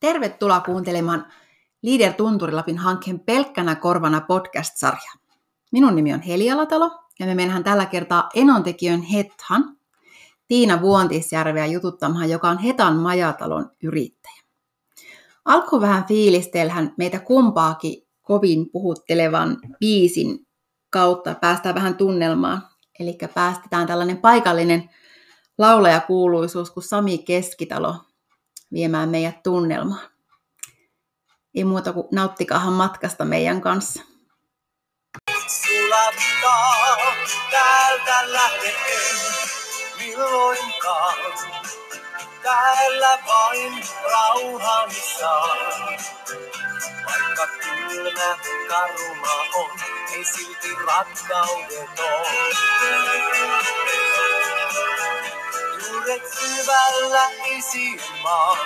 Tervetuloa kuuntelemaan Leader Tunturilapin hankkeen Pelkkänä korvana podcast-sarja. Minun nimi on Heli Alatalo ja me mennään tällä kertaa Enontekiön Hethan, Tiina Vuontisjärveä jututtamaan, joka on Hetan majatalon yrittäjä. Alku vähän fiilistelhän meitä kumpaakin kovin puhuttelevan biisin kautta päästään vähän tunnelmaan. Eli päästetään tällainen paikallinen laulajakuuluisuus kuin Sami Keskitalo viemään meidät tunnelmaan. Ei muuta kuin nauttikaahan matkasta meidän kanssa. Täältä lähteen milloinkaan. Täällä vain rauhani saa. Vaikka kylmä karuma on, ei silti rakkaudet on. Juuret syvällä isimaan,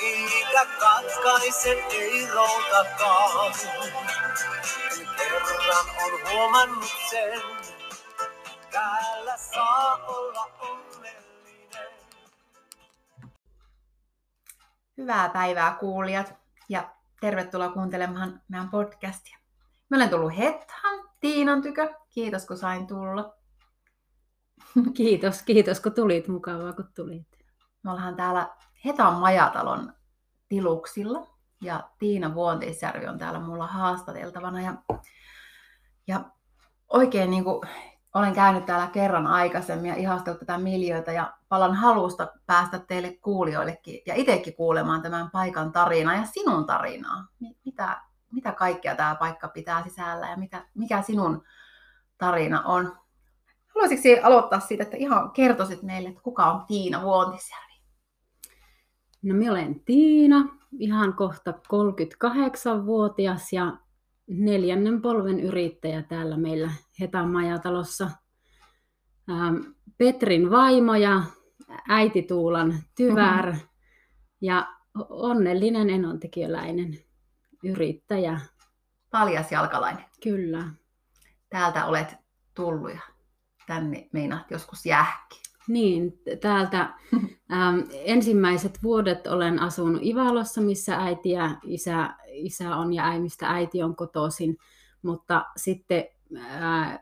eikä katkaise ei routakaan. Kerran on huomannut sen, täällä saa olla onnellinen. Hyvää päivää kuulijat ja tervetuloa kuuntelemaan meidän podcastia. Mä olen tullut Hethan Tiinan tykö. Kiitos kun sain tulla. Kiitos, kiitos kun tulit. Mukavaa kun tulit. Me ollaan täällä Hetan majatalon tiluksilla ja Tiina Vuontisjärvi on täällä mulla haastateltavana. Ja, ja oikein niin kuin, olen käynyt täällä kerran aikaisemmin ja ihastellut tätä miljöitä ja palan halusta päästä teille kuulijoillekin ja itsekin kuulemaan tämän paikan tarinaa ja sinun tarinaa. Mitä, mitä kaikkea tämä paikka pitää sisällä ja mitä, mikä sinun tarina on. Haluaisitko aloittaa siitä, että ihan kertoisit meille, että kuka on Tiina Vuontisjärvi? No minä olen Tiina, ihan kohta 38-vuotias ja neljännen polven yrittäjä täällä meillä Hetan majatalossa. Ähm, Petrin vaimo ja äiti Tuulan tyvär mm-hmm. ja onnellinen enontekiöläinen yrittäjä. Paljas jalkalainen. Kyllä. Täältä olet tullut ja tänne meinaat joskus jäähki. Niin, täältä ähm, ensimmäiset vuodet olen asunut Ivalossa, missä äiti ja isä, isä on ja äimistä äiti on kotoisin, mutta sitten äh,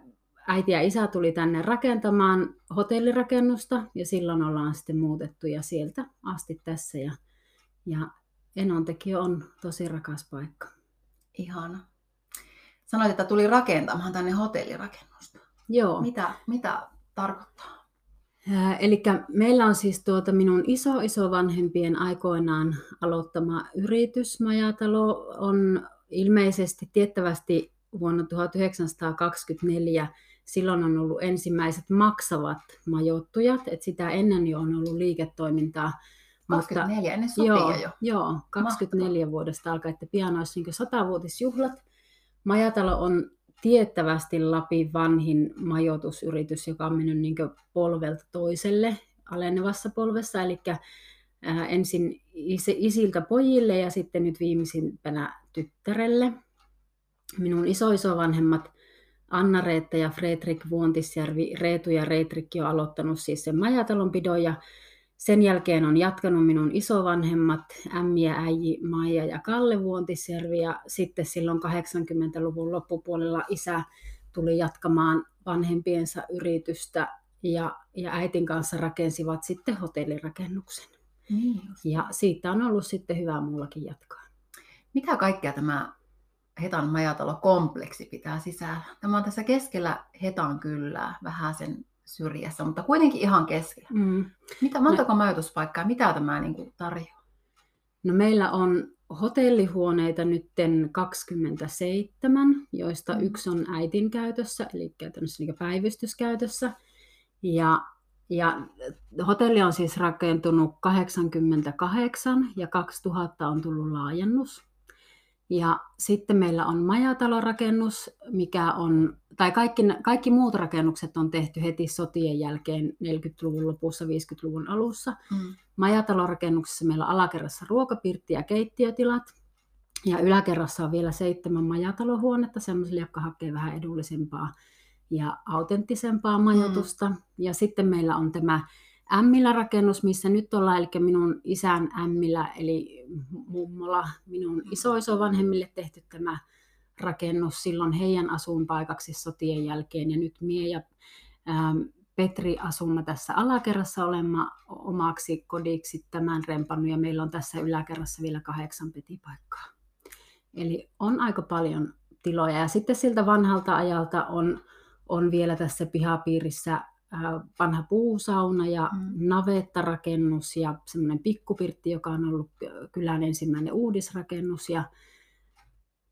äiti ja isä tuli tänne rakentamaan hotellirakennusta ja silloin ollaan sitten muutettu ja sieltä asti tässä ja, ja Enontekio on tosi rakas paikka. Ihana. Sanoit, että tuli rakentamaan tänne hotellirakennusta. Joo. Mitä, mitä tarkoittaa? Eli meillä on siis tuota minun iso iso vanhempien aikoinaan aloittama yritys. Majatalo on ilmeisesti tiettävästi vuonna 1924 silloin on ollut ensimmäiset maksavat majoittujat, että sitä ennen jo on ollut liiketoimintaa. 24 mutta, ennen sopia joo, jo? Joo, 24 Mahtavaa. vuodesta alkaa, että pian olisi niin 100-vuotisjuhlat. Majatalo on tiettävästi Lapin vanhin majoitusyritys, joka on mennyt niin polvelta toiselle alenevassa polvessa, eli ensin isiltä pojille ja sitten nyt viimeisimpänä tyttärelle. Minun isoisovanhemmat Anna-Reetta ja Fredrik Vuontisjärvi, Reetu ja Reetrikki on aloittanut siis sen majatalonpidon ja sen jälkeen on jatkanut minun isovanhemmat, ämmi ja äiji Maija ja Kalle Vuontisjärvi ja sitten silloin 80-luvun loppupuolella isä tuli jatkamaan vanhempiensa yritystä ja, ja äitin kanssa rakensivat sitten hotellirakennuksen. Niin ja siitä on ollut sitten hyvä mullakin jatkaa. Mitä kaikkea tämä Hetan majatalo-kompleksi pitää sisällä? Tämä on tässä keskellä Hetan kyllä vähän sen syrjässä, mutta kuitenkin ihan keskellä. Mm. Mitä, montako no, majoituspaikkaa, mitä tämä niin kuin, tarjoaa? No meillä on hotellihuoneita nytten 27, joista mm. yksi on äitin käytössä, eli käytännössä niin päivystyskäytössä. Ja, ja hotelli on siis rakentunut 88 ja 2000 on tullut laajennus. Ja sitten meillä on majatalorakennus, mikä on, tai kaikki, kaikki muut rakennukset on tehty heti sotien jälkeen 40-luvun lopussa, 50-luvun alussa. Mm. Majatalorakennuksessa meillä on alakerrassa ruokapirtti ja keittiötilat. Ja yläkerrassa on vielä seitsemän majatalohuonetta, semmoisille, jotka hakee vähän edullisempaa ja autenttisempaa majoitusta. Mm. Ja sitten meillä on tämä Ämmilä rakennus, missä nyt ollaan, eli minun isän Ämmilä, eli mummola, minun isoisovanhemmille tehty tämä rakennus silloin heidän asuinpaikaksi sotien jälkeen. Ja nyt mie ja ähm, Petri asumme tässä alakerrassa olemme omaksi kodiksi tämän rempannut ja meillä on tässä yläkerrassa vielä kahdeksan petipaikkaa. Eli on aika paljon tiloja. Ja sitten siltä vanhalta ajalta on, on vielä tässä pihapiirissä vanha puusauna ja mm. navettarakennus ja semmoinen pikkupirtti, joka on ollut kylän ensimmäinen uudisrakennus. Ja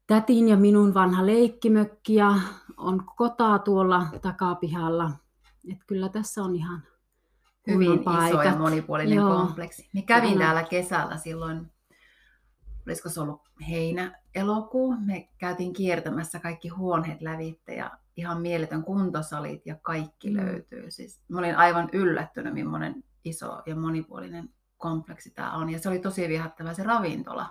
tätin ja minun vanha leikkimökki ja on kotaa tuolla takapihalla. Et kyllä tässä on ihan hyvin iso ja monipuolinen Joo. kompleksi. Me kävin Kyllä. täällä kesällä silloin, olisiko se ollut heinä, elokuu. Me käytiin kiertämässä kaikki huoneet lävitte ja ihan mieletön kuntosalit ja kaikki mm. löytyy. Siis mä olin aivan yllättynyt, millainen iso ja monipuolinen kompleksi tämä on. Ja se oli tosi viehättävä se ravintola.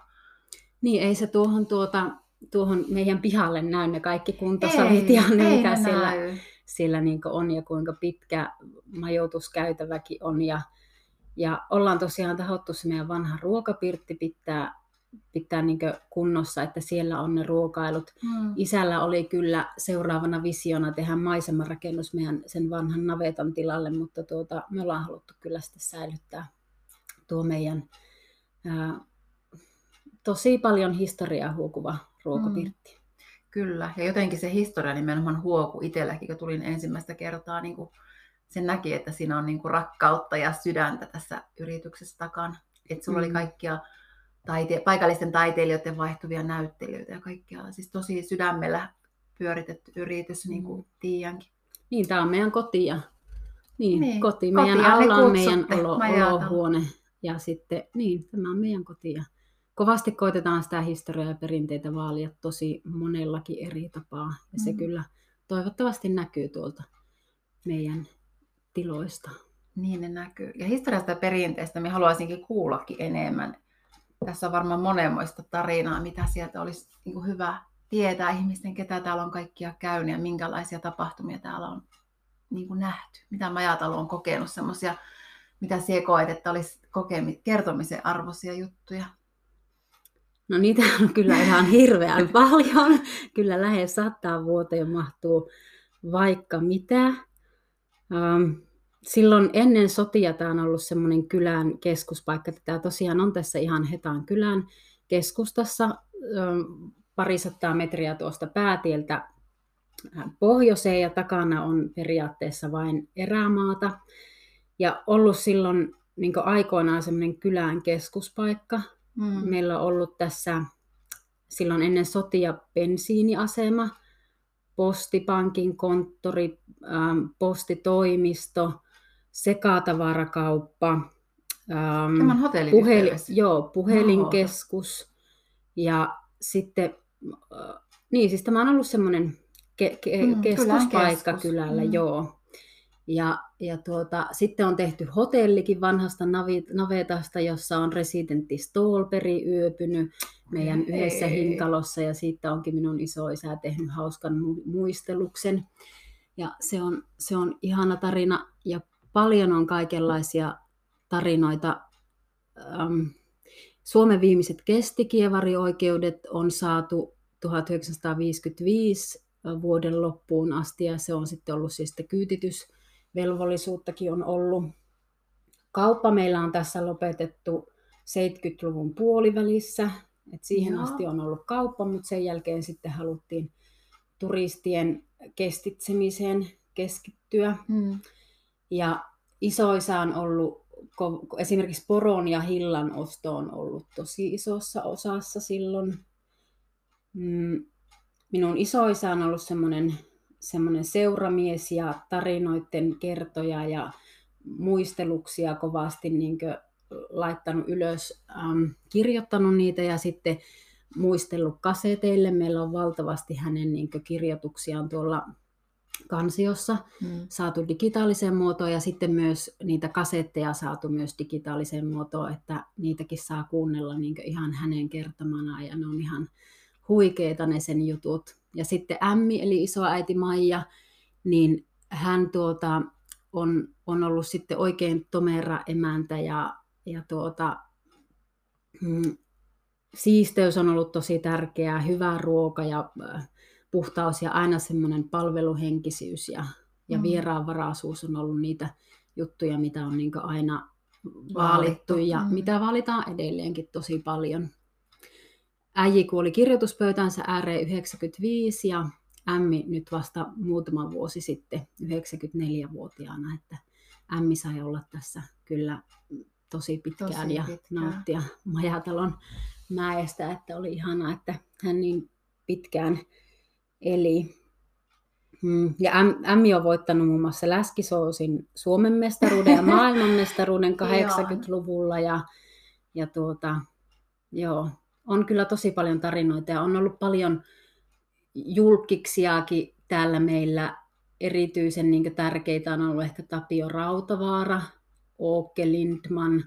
Niin, ei se tuohon, tuota, tuohon meidän pihalle näy ne kaikki kuntosalit ei, ja niitä siellä, siellä niin on ja kuinka pitkä majoituskäytäväkin on. Ja, ja ollaan tosiaan tahottu se meidän vanha ruokapirtti pitää pitää niin kunnossa, että siellä on ne ruokailut. Mm. Isällä oli kyllä seuraavana visiona tehdä maisemarakennus meidän sen vanhan navetan tilalle, mutta tuota, me ollaan haluttu kyllä sitten säilyttää tuo meidän ää, tosi paljon historiaa huokuva ruokapirtti. Mm. Kyllä, ja jotenkin se historia nimenomaan huoku itselläkin, kun tulin ensimmäistä kertaa, niin kuin sen näki, että siinä on niin kuin rakkautta ja sydäntä tässä yrityksessä takana. Että sulla mm. oli kaikkia taite- paikallisten taiteilijoiden vaihtuvia näyttelijöitä ja kaikkea. Siis tosi sydämellä pyöritetty yritys, niin kuin mm. Tiiankin. Niin, tämä on meidän koti ja niin, niin koti. Meidän koti aula on meidän olo, olohuone. Ja sitten, niin, tämä on meidän koti. Ja kovasti koitetaan sitä historiaa ja perinteitä vaalia tosi monellakin eri tapaa. Ja se mm. kyllä toivottavasti näkyy tuolta meidän tiloista. Niin ne näkyy. Ja historiasta ja perinteistä me haluaisinkin kuullakin enemmän tässä on varmaan monenmoista tarinaa, mitä sieltä olisi niin hyvä tietää ihmisten, ketä täällä on kaikkia käynyt ja minkälaisia tapahtumia täällä on niin kuin nähty. Mitä Majatalo on kokenut, semmoisia, mitä sie koet, että olisi kokemi- kertomisen arvoisia juttuja? No niitä on kyllä ihan hirveän paljon. Kyllä lähes sataan vuoteen mahtuu vaikka mitä. Um, silloin ennen sotia tämä on ollut semmoinen kylän keskuspaikka. Tämä tosiaan on tässä ihan Hetaan kylän keskustassa parisataa metriä tuosta päätieltä pohjoiseen ja takana on periaatteessa vain erämaata. Ja ollut silloin niin aikoinaan semmoinen kylän keskuspaikka. Mm. Meillä on ollut tässä silloin ennen sotia bensiiniasema, postipankin konttori, postitoimisto – sekatavarakauppa, ähm, puhelin, joo, puhelinkeskus ja sitten, äh, niin siis tämä on ollut semmoinen ke- ke- mm, keskuspaikka keskus. kylällä, mm. joo. Ja, ja tuota, sitten on tehty hotellikin vanhasta navetasta, jossa on residentti Stolperi yöpynyt meidän Ei. yhdessä hinkalossa ja siitä onkin minun isoisä tehnyt hauskan muisteluksen. Ja se on, se on ihana tarina ja paljon on kaikenlaisia tarinoita. Suomen viimeiset kestikievarioikeudet on saatu 1955 vuoden loppuun asti ja se on sitten ollut siis kyytitysvelvollisuuttakin on ollut. Kauppa meillä on tässä lopetettu 70-luvun puolivälissä, et siihen Joo. asti on ollut kauppa, mutta sen jälkeen sitten haluttiin turistien kestitsemiseen keskittyä. Hmm. Ja isoisa on ollut, esimerkiksi poron ja hillan osto on ollut tosi isossa osassa silloin. Mm, minun isoisa on ollut semmoinen, semmoinen seuramies ja tarinoiden kertoja ja muisteluksia kovasti niin laittanut ylös, ähm, kirjoittanut niitä ja sitten muistellut kaseteille. Meillä on valtavasti hänen niin kirjoituksiaan tuolla kansiossa mm. saatu digitaaliseen muotoon ja sitten myös niitä kasetteja saatu myös digitaaliseen muotoon, että niitäkin saa kuunnella niin ihan hänen kertomana ja ne on ihan huikeita ne sen jutut. Ja sitten Ämmi eli isoäiti Maija, niin hän tuota, on, on ollut sitten oikein tomera emäntä ja, ja tuota, mm, siisteys on ollut tosi tärkeää, hyvä ruoka ja äh, puhtaus ja aina semmoinen palveluhenkisyys ja, ja mm. vieraanvaraisuus on ollut niitä juttuja, mitä on niin aina vaalittu, ja mm. mitä valitaan edelleenkin tosi paljon. Äiji kuoli kirjoituspöytänsä ääreen 95 ja Ämmi nyt vasta muutama vuosi sitten 94-vuotiaana, että Ämmi sai olla tässä kyllä tosi pitkään tosi ja pitkään. nauttia Majatalon mäestä, että oli ihanaa, että hän niin pitkään eli. Mm, ja Ämmi on voittanut muun muassa Läskisoosin Suomen mestaruuden ja maailmanmestaruuden 80-luvulla. Ja, ja tuota, joo, on kyllä tosi paljon tarinoita ja on ollut paljon julkiksiakin täällä meillä. Erityisen niin tärkeitä on ollut ehkä Tapio Rautavaara, Åke Lindman,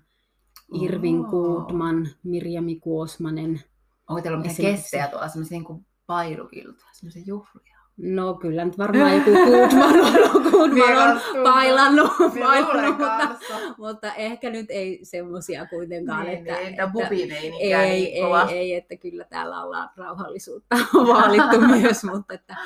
Irvin oh. Kuutman, Mirjami Kuosmanen. Onko teillä mitään kestejä tuolla, semmoisia niin pailuiltoja, semmoisia juhlia? No kyllä nyt varmaan joku Goodman on Goodman on pailannut, pailannut mutta, mutta, ehkä nyt ei semmoisia kuitenkaan. Niin, että, niin, että ei, ei, ei, että kyllä täällä ollaan rauhallisuutta vaalittu myös, mutta että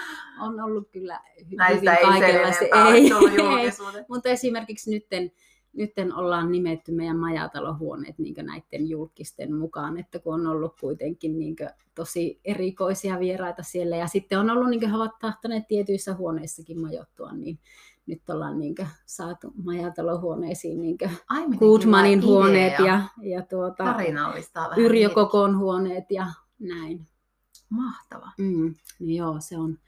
on ollut kyllä Näistä hyvin kaikenlaista. Ei, ei, ei, mutta esimerkiksi nytten nyt ollaan nimetty meidän majatalohuoneet niin näiden julkisten mukaan, että kun on ollut kuitenkin niin tosi erikoisia vieraita siellä ja sitten on ollut, niin kuin he ovat tahtoneet tietyissä huoneissakin majoittua, niin nyt ollaan niin saatu majatalohuoneisiin niin Goodmanin huoneet ja, ja tuota, Yrjö Kokon huoneet ja näin. Mahtava. Mm, niin joo, se on,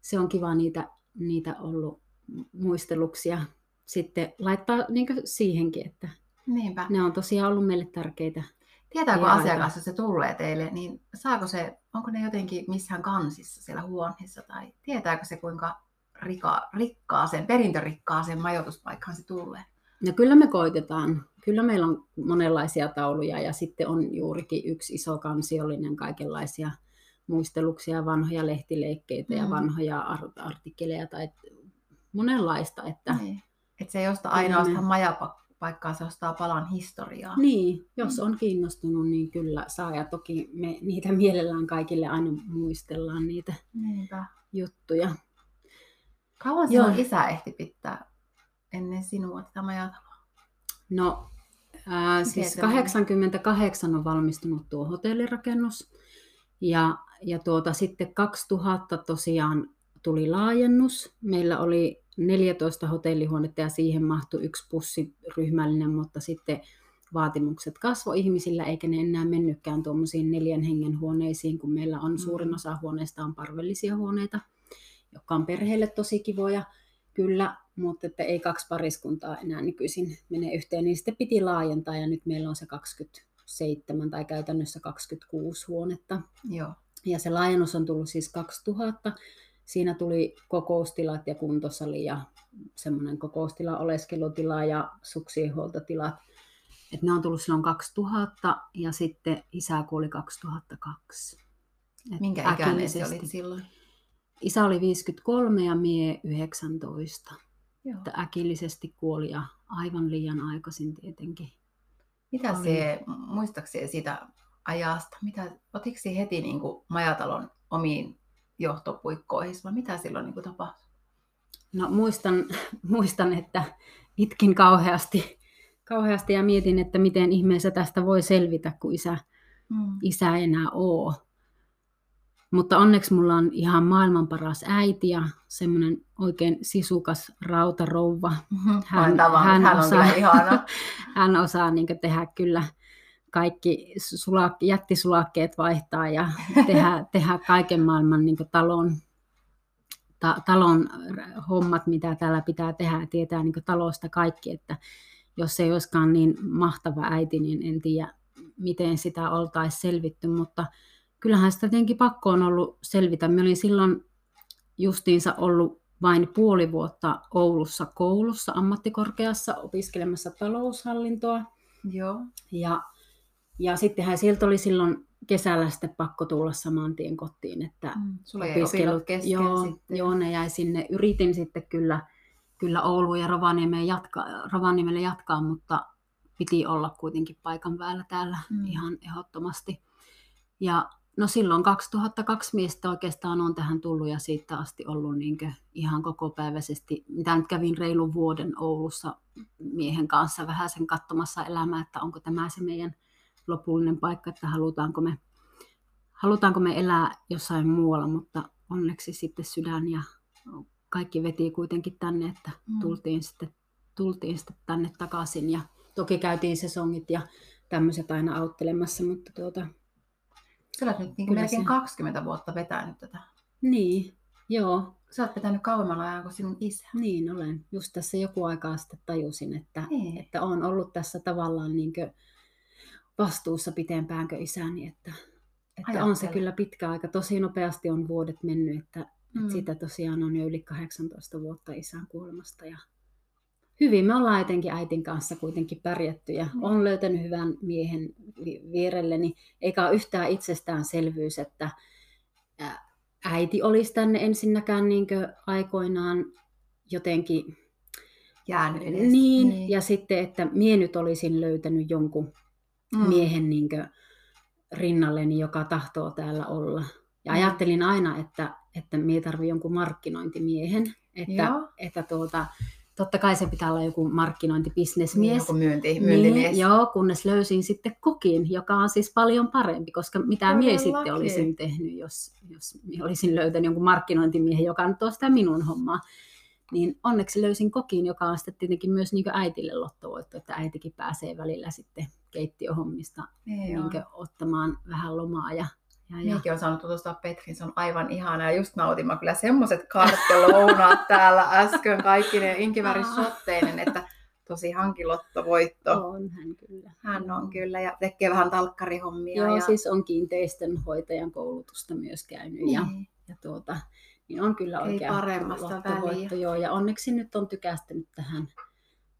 se on kiva niitä, niitä ollut muisteluksia sitten laittaa niin siihenkin, että Niinpä. ne on tosiaan ollut meille tärkeitä. Tietääkö asiakas, jos se tulee teille, niin saako se, onko ne jotenkin missään kansissa siellä huoneessa, tai tietääkö se kuinka rika, rikkaaseen, perintörikkaaseen majoituspaikkaan se tulee? No kyllä me koitetaan. Kyllä meillä on monenlaisia tauluja ja sitten on juurikin yksi iso kansiollinen kaikenlaisia muisteluksia, vanhoja lehtileikkeitä mm. ja vanhoja artikkeleja tai monenlaista. Että niin. Että se ei osta ainoastaan majapaikkaa, se ostaa palan historiaa. Niin, jos on kiinnostunut, niin kyllä saa. Ja toki me niitä mielellään kaikille aina muistellaan niitä Niinpä. juttuja. Kauan sinun isä ehti pitää ennen sinua tätä majataloa? No, ää, siis 88 on valmistunut tuo hotellirakennus. Ja, ja tuota, sitten 2000 tosiaan tuli laajennus. Meillä oli 14 hotellihuonetta ja siihen mahtui yksi pussiryhmällinen, mutta sitten vaatimukset kasvoi ihmisillä, eikä ne enää mennytkään tuommoisiin neljän hengen huoneisiin, kun meillä on suurin mm. osa huoneista on parvellisia huoneita, jotka on perheille tosi kivoja, kyllä, mutta että ei kaksi pariskuntaa enää nykyisin mene yhteen, niin sitten piti laajentaa ja nyt meillä on se 27 tai käytännössä 26 huonetta. Joo. Ja se laajennus on tullut siis 2000 siinä tuli kokoustilat ja kuntosali ja semmoinen kokoustila, oleskelutila ja suksienhuoltotilat. Et ne on tullut silloin 2000 ja sitten isä kuoli 2002. Et Minkä ikäinen se olit silloin? Isä oli 53 ja mie 19. Joo. Että äkillisesti kuoli ja aivan liian aikaisin tietenkin. Mitä oli. se, muistaakseni siitä ajasta, mitä, otiko heti niin kuin majatalon omiin johtopuikkoihin, vai mitä silloin niin tapahtui? No muistan, muistan, että itkin kauheasti, kauheasti ja mietin, että miten ihmeessä tästä voi selvitä, kun isä, mm. isä ei enää ole. Mutta onneksi mulla on ihan maailman paras äiti ja semmoinen oikein sisukas rautarouva. Mm-hmm. Hän, hän, hän, osaa, hän osaa niin tehdä kyllä kaikki sulak, jättisulakkeet vaihtaa ja tehdä, tehdä kaiken maailman niin talon, ta, talon hommat, mitä täällä pitää tehdä ja tietää niin talosta kaikki, että jos ei olisikaan niin mahtava äiti, niin en tiedä, miten sitä oltaisiin selvitty, mutta kyllähän sitä tietenkin pakko on ollut selvitä. Mä olin silloin justiinsa ollut vain puoli vuotta Oulussa koulussa ammattikorkeassa opiskelemassa taloushallintoa. Joo. Ja ja sittenhän sieltä oli silloin kesällä sitten pakko tulla saman tien kotiin. Että mm, Sulla opiskelut kesken joo, sitten. Joo, ne jäi sinne. Yritin sitten kyllä, kyllä Oulu ja Rovaniemelle jatkaa, Rovaniemelle jatkaa, mutta piti olla kuitenkin paikan päällä täällä mm. ihan ehdottomasti. Ja no silloin 2002 miestä oikeastaan on tähän tullut ja siitä asti ollut niin ihan kokopäiväisesti, mitä nyt kävin reilun vuoden Oulussa miehen kanssa vähän sen katsomassa elämää, että onko tämä se meidän lopullinen paikka, että halutaanko me, halutaanko me elää jossain muualla, mutta onneksi sitten sydän ja kaikki veti kuitenkin tänne, että mm. tultiin, sitten, tultiin sitten tänne takaisin ja toki käytiin sesongit ja tämmöiset aina auttelemassa, mutta tuota, Sä olet nyt niin melkein se... 20 vuotta vetänyt tätä. Niin, joo. Sä oot vetänyt kauemman ajan kuin sinun isä. Niin olen. Just tässä joku aikaa sitten tajusin, että, niin. että on ollut tässä tavallaan niin vastuussa pitempään kuin isäni. Että, että on se kyllä pitkä aika. Tosi nopeasti on vuodet mennyt, että, mm. että siitä tosiaan on jo yli 18 vuotta isän kuolemasta. Ja hyvin me ollaan etenkin äitin kanssa kuitenkin pärjätty ja mm. on löytänyt hyvän miehen vierelleni. Eikä ole yhtään itsestäänselvyys, että äiti olisi tänne ensinnäkään niin aikoinaan jotenkin jäänyt edes. Niin, niin, ja sitten, että mie nyt olisin löytänyt jonkun mm. miehen niin rinnalleni, joka tahtoo täällä olla. Ja mm. ajattelin aina, että, että mie tarvitsen jonkun markkinointimiehen, että, että tuota, totta kai se pitää olla joku markkinointibisnesmies. Joku myynti, myyntimies. Niin, joo, kunnes löysin sitten kokin, joka on siis paljon parempi, koska mitä minä sitten olisin tehnyt, jos, jos olisin löytänyt jonkun markkinointimiehen, joka nyt on sitä minun hommaa. Niin onneksi löysin kokin, joka on sitten tietenkin myös niin äitille lottovoitto, että äitikin pääsee välillä sitten keittiöhommista niin ottamaan vähän lomaa ja ja, ja. Minäkin olen saanut tutustua Petrin, se on aivan ihana ja just nautimme kyllä semmoiset karttelounaat täällä äsken kaikki ne inkivärisotteinen, että tosi hankilottovoitto. On hän kyllä. Hän on kyllä ja tekee vähän talkkarihommia. Joo, ja... siis on kiinteistönhoitajan koulutusta myös käynyt niin. ja, ja tuota, niin on kyllä oikein paremmasta väliä. Joo, ja onneksi nyt on tykästynyt tähän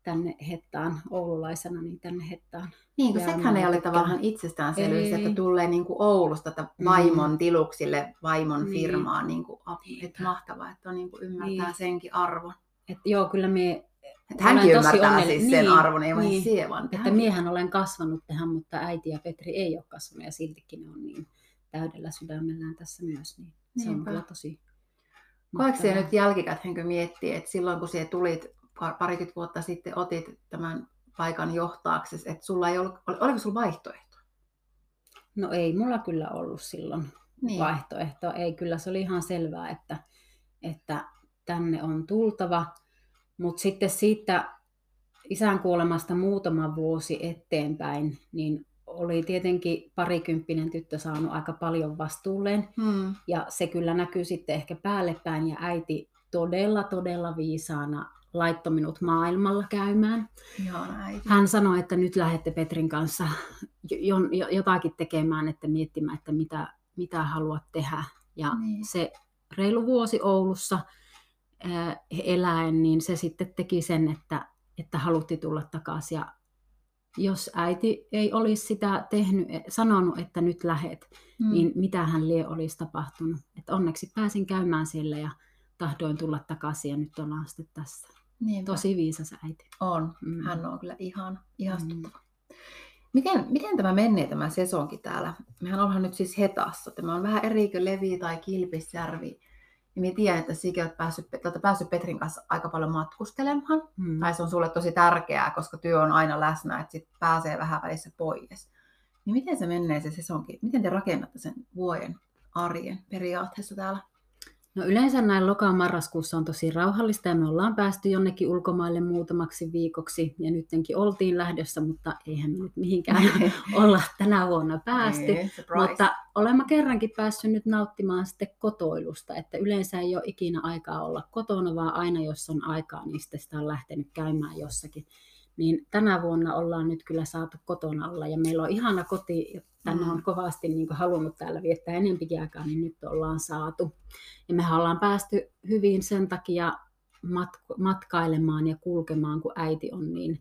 tänne Hettaan, oululaisena, niin tänne Hettaan. Niin, kun sehän ei ole tavallaan itsestäänselvyys, että tulee niin kuin Oulusta että vaimon mm. tiluksille, vaimon niin. firmaan. Niin kuin, että mahtavaa, että on niin kuin ymmärtää niin. senkin arvon. Et joo, kyllä me että hänkin ymmärtää onnell... siis sen niin, arvon, ei niin. siihen, vaan Että miehän olen kasvanut tähän, mutta äiti ja Petri ei ole kasvanut ja siltikin ne on niin täydellä sydämellään tässä myös. Niin se on kyllä tosi Koetko se nyt jälkikäteen, kun miettii, että silloin kun sinä tulit parikymmentä vuotta sitten otit tämän paikan johtaaksi, että sulla ei ollut, oliko sulla vaihtoehto? No ei mulla kyllä ollut silloin niin. vaihtoehto. Ei, kyllä se oli ihan selvää, että, että tänne on tultava. Mutta sitten siitä isän kuolemasta muutama vuosi eteenpäin, niin oli tietenkin parikymppinen tyttö saanut aika paljon vastuulleen. Hmm. Ja se kyllä näkyy sitten ehkä päälle päin ja äiti todella, todella viisaana laittoi minut maailmalla käymään. Joo, Hän sanoi, että nyt lähdette Petrin kanssa jotakin tekemään, että miettimään, että mitä, mitä haluat tehdä. Ja niin. se reilu vuosi Oulussa eläen, niin se sitten teki sen, että, että halutti tulla takaisin. Ja jos äiti ei olisi sitä tehnyt, e, sanonut, että nyt lähet, mm. niin mitä hän lie olisi tapahtunut. että onneksi pääsin käymään siellä ja tahdoin tulla takaisin ja nyt ollaan sitten tässä. Niinpä. Tosi viisas äiti. On. Mm. Hän on kyllä ihan ihastuttava. Mm. Miten, miten tämä menee tämä sesonki täällä? Mehän ollaan nyt siis Hetassa. Tämä on vähän eri kuin Levi tai Kilpisjärvi. Ja minä tiedän, että Sike olet päässyt, olet päässyt Petrin kanssa aika paljon matkustelemaan. Mm. Tai se on sulle tosi tärkeää, koska työ on aina läsnä, että sit pääsee vähän välissä pois. Niin miten se menee se sesonki? Miten te rakennatte sen vuoden arjen periaatteessa täällä? No yleensä näin loka-marraskuussa on tosi rauhallista ja me ollaan päästy jonnekin ulkomaille muutamaksi viikoksi ja nyttenkin oltiin lähdössä, mutta eihän me nyt mihinkään olla tänä vuonna päästy. Ei, mutta olemme kerrankin päässyt nyt nauttimaan sitten kotoilusta, että yleensä ei ole ikinä aikaa olla kotona, vaan aina jos on aikaa, niin sitten sitä on lähtenyt käymään jossakin niin tänä vuonna ollaan nyt kyllä saatu kotona olla ja meillä on ihana koti, tänne on mm. kovasti niin halunnut täällä viettää enempikin aikaa, niin nyt ollaan saatu. Ja me ollaan päästy hyvin sen takia matk- matkailemaan ja kulkemaan, kun äiti on niin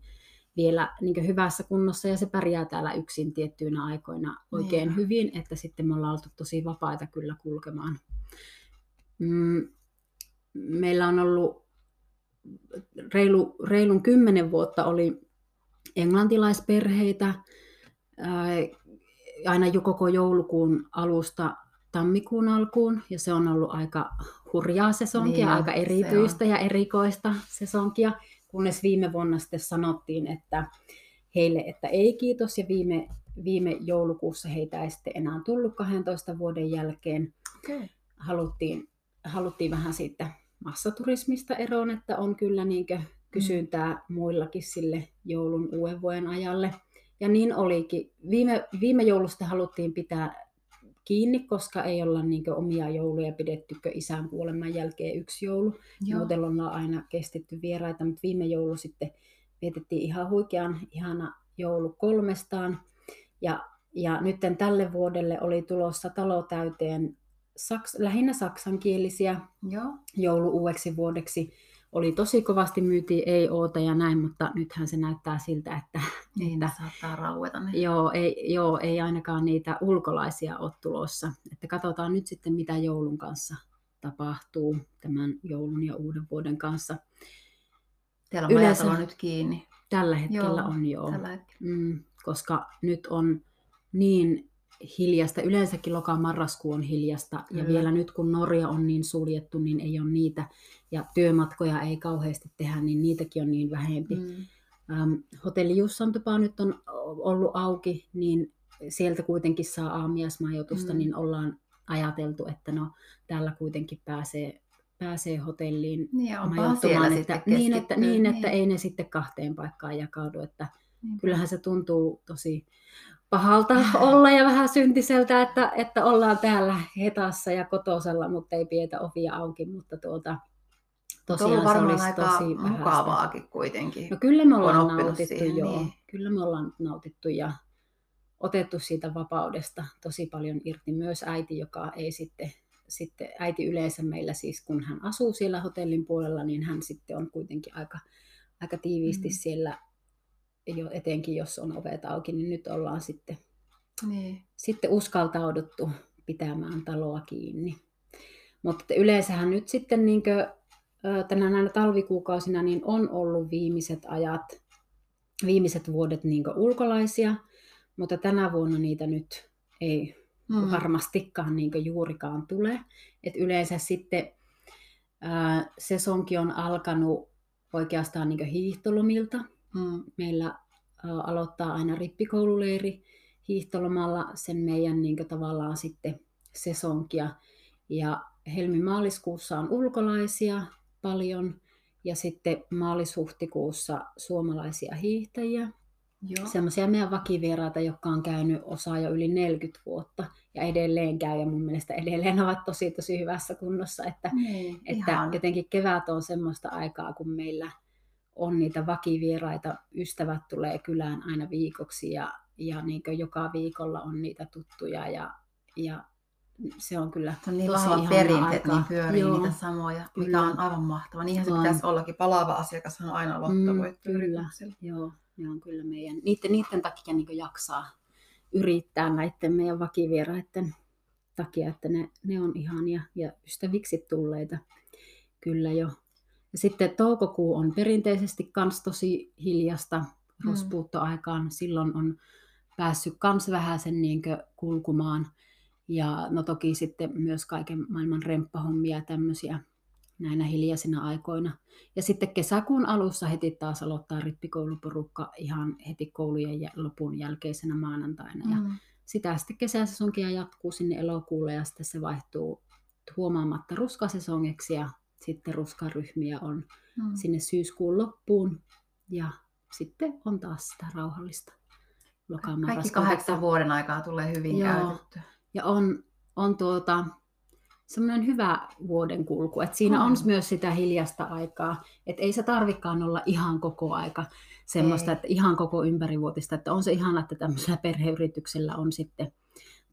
vielä niin hyvässä kunnossa ja se pärjää täällä yksin tiettyinä aikoina oikein niin. hyvin, että sitten me ollaan oltu tosi vapaita kyllä kulkemaan. Mm, meillä on ollut reilu, reilun kymmenen vuotta oli englantilaisperheitä, aina jo koko joulukuun alusta tammikuun alkuun, ja se on ollut aika hurjaa sesonkia, niin, aika erityistä ja erikoista sesonkia, kunnes viime vuonna sitten sanottiin, että heille, että ei kiitos, ja viime, viime joulukuussa heitä ei sitten enää tullut 12 vuoden jälkeen. Okay. Haluttiin, haluttiin vähän siitä massaturismista eroon, että on kyllä niinkö kysyntää mm. muillakin sille joulun uuden vuoden ajalle. Ja niin olikin. Viime, viime joulusta haluttiin pitää kiinni, koska ei olla niin omia jouluja pidettykö isän kuoleman jälkeen yksi joulu. Joo. Muuten ollaan aina kestetty vieraita, mutta viime joulu sitten vietettiin ihan huikean ihana joulu kolmestaan. Ja, ja nyt tälle vuodelle oli tulossa talo täyteen saks, lähinnä saksankielisiä Joo. joulu uudeksi vuodeksi oli tosi kovasti myytiin ei oota ja näin, mutta nythän se näyttää siltä, että... Niin, että, saattaa raueta ne. Joo ei, joo, ei ainakaan niitä ulkolaisia ole tulossa. Että katsotaan nyt sitten, mitä joulun kanssa tapahtuu tämän joulun ja uuden vuoden kanssa. Teillä on Yleensä, nyt kiinni. Tällä hetkellä joo, on joo. Tällä hetkellä. Mm, koska nyt on niin hiljasta. Yleensäkin loka-marraskuu on hiljasta. Kyllä. Ja vielä nyt kun Norja on niin suljettu, niin ei ole niitä. Ja työmatkoja ei kauheasti tehdä, niin niitäkin on niin vähempi. Mm. Ähm, hotelli Jussantupaa nyt on ollut auki, niin sieltä kuitenkin saa aamiaismajoitusta, mm. niin ollaan ajateltu, että no täällä kuitenkin pääsee, pääsee hotelliin niin, majoittumaan. Että, niin, että, niin, että niin. ei ne sitten kahteen paikkaan jakaudu. Että kyllähän se tuntuu tosi pahalta olla ja vähän syntiseltä, että, että ollaan täällä hetassa ja kotosella, mutta ei pietä ovia auki, mutta tuota, tosiaan on varmaan se aika tosi mukavaakin kuitenkin. No kyllä me ollaan nautittu, siihen, joo. Niin. Kyllä me ollaan nautittu ja otettu siitä vapaudesta tosi paljon irti. Myös äiti, joka ei sitten, sitten äiti yleensä meillä siis, kun hän asuu siellä hotellin puolella, niin hän sitten on kuitenkin aika, aika tiiviisti mm. siellä jo, etenkin jos on ovet auki, niin nyt ollaan sitten, niin. sitten uskaltauduttu pitämään taloa kiinni. Mutta yleensähän nyt sitten niin tänä näinä talvikuukausina niin on ollut viimeiset ajat, viimeiset vuodet niin ulkolaisia, mutta tänä vuonna niitä nyt ei mm. varmastikaan niin juurikaan tule. Et yleensä sitten ää, sesonki on alkanut oikeastaan niin hiihtolomilta. Meillä aloittaa aina rippikoululeiri hiihtolomalla sen meidän niin tavallaan sitten sesonkia. Ja helmi-maaliskuussa on ulkolaisia paljon ja sitten maalis-huhtikuussa suomalaisia hiihtäjiä. Semmoisia meidän vakivieraita, jotka on käynyt osaa jo yli 40 vuotta ja edelleen käy ja mun mielestä edelleen ovat tosi tosi hyvässä kunnossa. Että, niin, että jotenkin kevät on semmoista aikaa, kun meillä on niitä vakivieraita, ystävät tulee kylään aina viikoksi ja, ja niin joka viikolla on niitä tuttuja ja, ja se on kyllä se on niin tosi perinteet, niin pyörii Joo, niitä samoja, mikä kyllä. on aivan mahtava. Niinhän se on. pitäisi ollakin. Palaava asiakas on aina lottovoitto mm, Kyllä, joo. Ne on kyllä meidän, niiden, niiden takia niin jaksaa yrittää näiden meidän vakivieraiden takia, että ne, ne on ihania ja ystäviksi tulleita kyllä jo ja sitten toukokuu on perinteisesti kans tosi hiljasta mm. rospuuttoaikaan. Silloin on päässyt kans vähän sen niin kulkumaan. Ja no toki sitten myös kaiken maailman remppahommia ja tämmöisiä näinä hiljaisina aikoina. Ja sitten kesäkuun alussa heti taas aloittaa rippikouluporukka ihan heti koulujen lopun jälkeisenä maanantaina. Mm. Ja sitä sitten kesäsesonkia jatkuu sinne elokuulle ja sitten se vaihtuu huomaamatta ruskasesongiksi ja sitten ruskaryhmiä on mm. sinne syyskuun loppuun ja sitten on taas sitä rauhallista lokamarraskuuta. Kaikki kahdeksan vuoden aikaa tulee hyvin Joo. käytetty. Ja on, on tuota, semmoinen hyvä vuoden kulku. että siinä mm. on myös sitä hiljasta aikaa, että ei se tarvikaan olla ihan koko aika semmoista, ei. että ihan koko ympärivuotista, että on se ihan, että tämmöisellä perheyrityksellä on sitten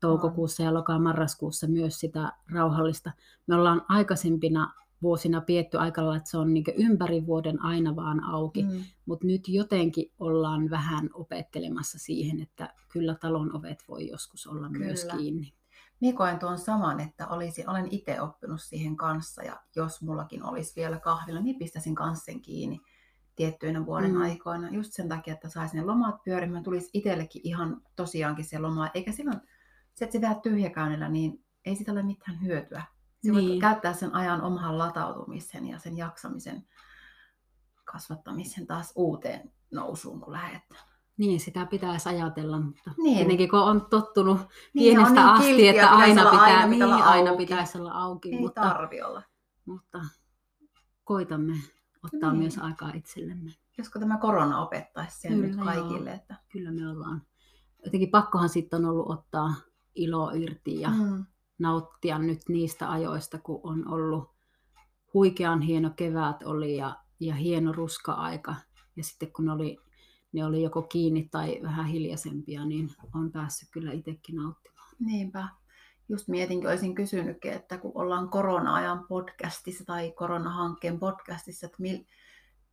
toukokuussa ja lokamarraskuussa myös sitä rauhallista. Me ollaan aikaisempina vuosina pietty aikalla, että se on niin ympäri vuoden aina vaan auki, mm. mutta nyt jotenkin ollaan vähän opettelemassa siihen, että kyllä talon ovet voi joskus olla kyllä. myös kiinni. Minä koen tuon saman, että olisi, olen itse oppinut siihen kanssa ja jos mullakin olisi vielä kahvilla, niin pistäisin kanssa sen kiinni tiettyinä vuoden mm. aikoina. Just sen takia, että saisin ne lomat pyörimään, tulisi itsellekin ihan tosiaankin se loma. Eikä silloin, se, että se vähän tyhjäkäynnillä, niin ei sitä ole mitään hyötyä. Se niin. voi käyttää sen ajan omahan latautumisen ja sen jaksamisen kasvattamisen taas uuteen nousuun, kun lähdetään. Niin, sitä pitäisi ajatella, mutta niin. tietenkin kun on tottunut niin, pienestä niin asti, kiltiä, että aina, pitää, aina, niin, olla aina pitäisi olla auki. Ei mutta, tarvi olla. Mutta koitamme ottaa niin. myös aikaa itsellemme. Josko tämä korona opettaisi sen nyt kaikille? Että... Kyllä me ollaan. Jotenkin pakkohan sitten on ollut ottaa ilo irti ja mm. Nauttia nyt niistä ajoista, kun on ollut huikean hieno kevät oli ja, ja hieno ruska-aika. Ja sitten kun oli ne oli joko kiinni tai vähän hiljaisempia, niin on päässyt kyllä itsekin nauttimaan. Niinpä. Just mietinkin, olisin kysynytkin, että kun ollaan korona-ajan podcastissa tai koronahankkeen podcastissa, että mil,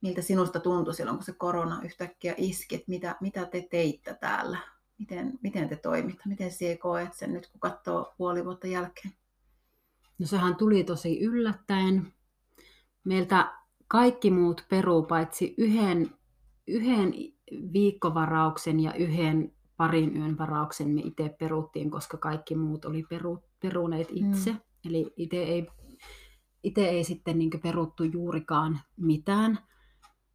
miltä sinusta tuntui silloin, kun se korona yhtäkkiä iski, että mitä, mitä te teitte täällä? Miten, miten te toimitte? Miten sinä koet sen nyt, kun katsoo puoli vuotta jälkeen? No sehän tuli tosi yllättäen. Meiltä kaikki muut peruu paitsi yhden, yhden viikkovarauksen ja yhden parin yön varauksen me itse peruttiin, koska kaikki muut oli peru, peruneet itse. Mm. Eli itse ei, itse ei sitten niin peruttu juurikaan mitään.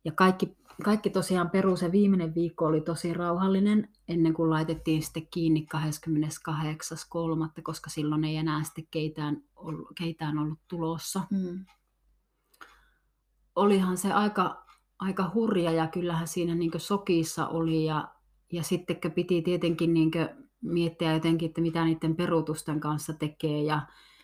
Ja kaikki, kaikki tosiaan peru, se viimeinen viikko oli tosi rauhallinen ennen kuin laitettiin sitten kiinni 28.3., koska silloin ei enää sitten keitään ollut, keitään ollut tulossa. Mm. Olihan se aika, aika hurja ja kyllähän siinä niin sokissa oli ja, ja sitten piti tietenkin niin miettiä jotenkin, että mitä niiden peruutusten kanssa tekee ja,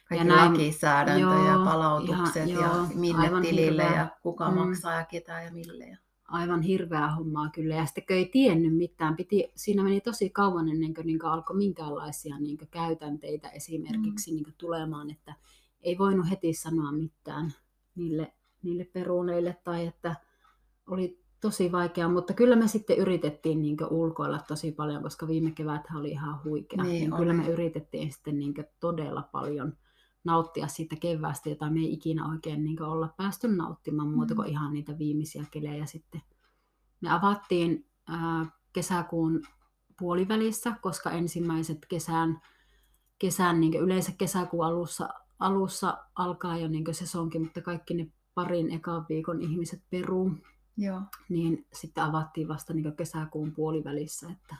Kaikki ja näin, lakisäädäntö joo, ja palautukset ihan, ja joo, mille tilille hirveä. ja kuka mm, maksaa ja ketä ja mille. Aivan hirveää hommaa kyllä. Ja sitten ei tiennyt mitään. Piti, siinä meni tosi kauan ennen kuin, niin kuin alkoi minkäänlaisia niin kuin käytänteitä esimerkiksi mm. niin kuin tulemaan, että ei voinut heti sanoa mitään niille, niille peruneille tai että oli tosi vaikea, mutta kyllä me sitten yritettiin niin ulkoilla tosi paljon, koska viime kevät oli ihan huikea. Niin, niin kyllä me yritettiin sitten niin todella paljon nauttia siitä keväästä, jota me ei ikinä oikein niin olla päästy nauttimaan muuta kuin mm. ihan niitä viimeisiä kelejä sitten. Me avattiin ää, kesäkuun puolivälissä, koska ensimmäiset kesän, kesän niin yleensä kesäkuun alussa, alussa alkaa jo niin sesonkin, mutta kaikki ne parin ekan viikon ihmiset peruu Joo. Niin sitten avattiin vasta niin kesäkuun puolivälissä, että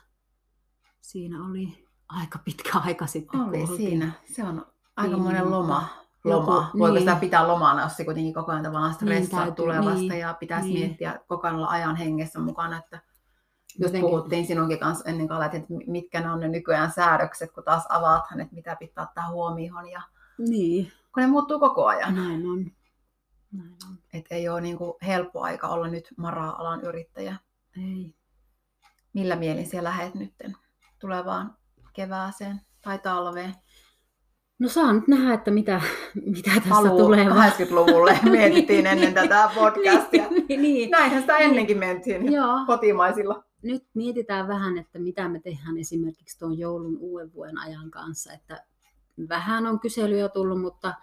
siinä oli aika pitkä aika sitten. Oli siinä. Se on aika monen loma. loma. Joku, Voiko niin. sitä pitää lomana, jos se kuitenkin koko ajan tavallaan stressaa niin, tulevasta niin, ja pitäisi niin. miettiä koko ajan olla ajan hengessä mukana, että just Jotenkin. puhuttiin sinunkin kanssa ennen kuin että mitkä ne on ne nykyään säädökset, kun taas avaathan, että mitä pitää ottaa huomioon. Ja... Niin. Kun ne muuttuu koko ajan. Näin on. Et ei ole niin kuin helppo aika olla nyt mara-alan yrittäjä. Ei. Millä mielin siellä lähet nyt tulevaan kevääseen tai talveen? No saa nyt nähdä, että mitä, mitä tässä Paluu tulee. 80-luvulle mietittiin ennen tätä podcastia. niin, niin. Näinhän sitä ennenkin mentiin Joo. kotimaisilla. Nyt mietitään vähän, että mitä me tehdään esimerkiksi tuon joulun uuden vuoden ajan kanssa. Että vähän on kyselyjä tullut, mutta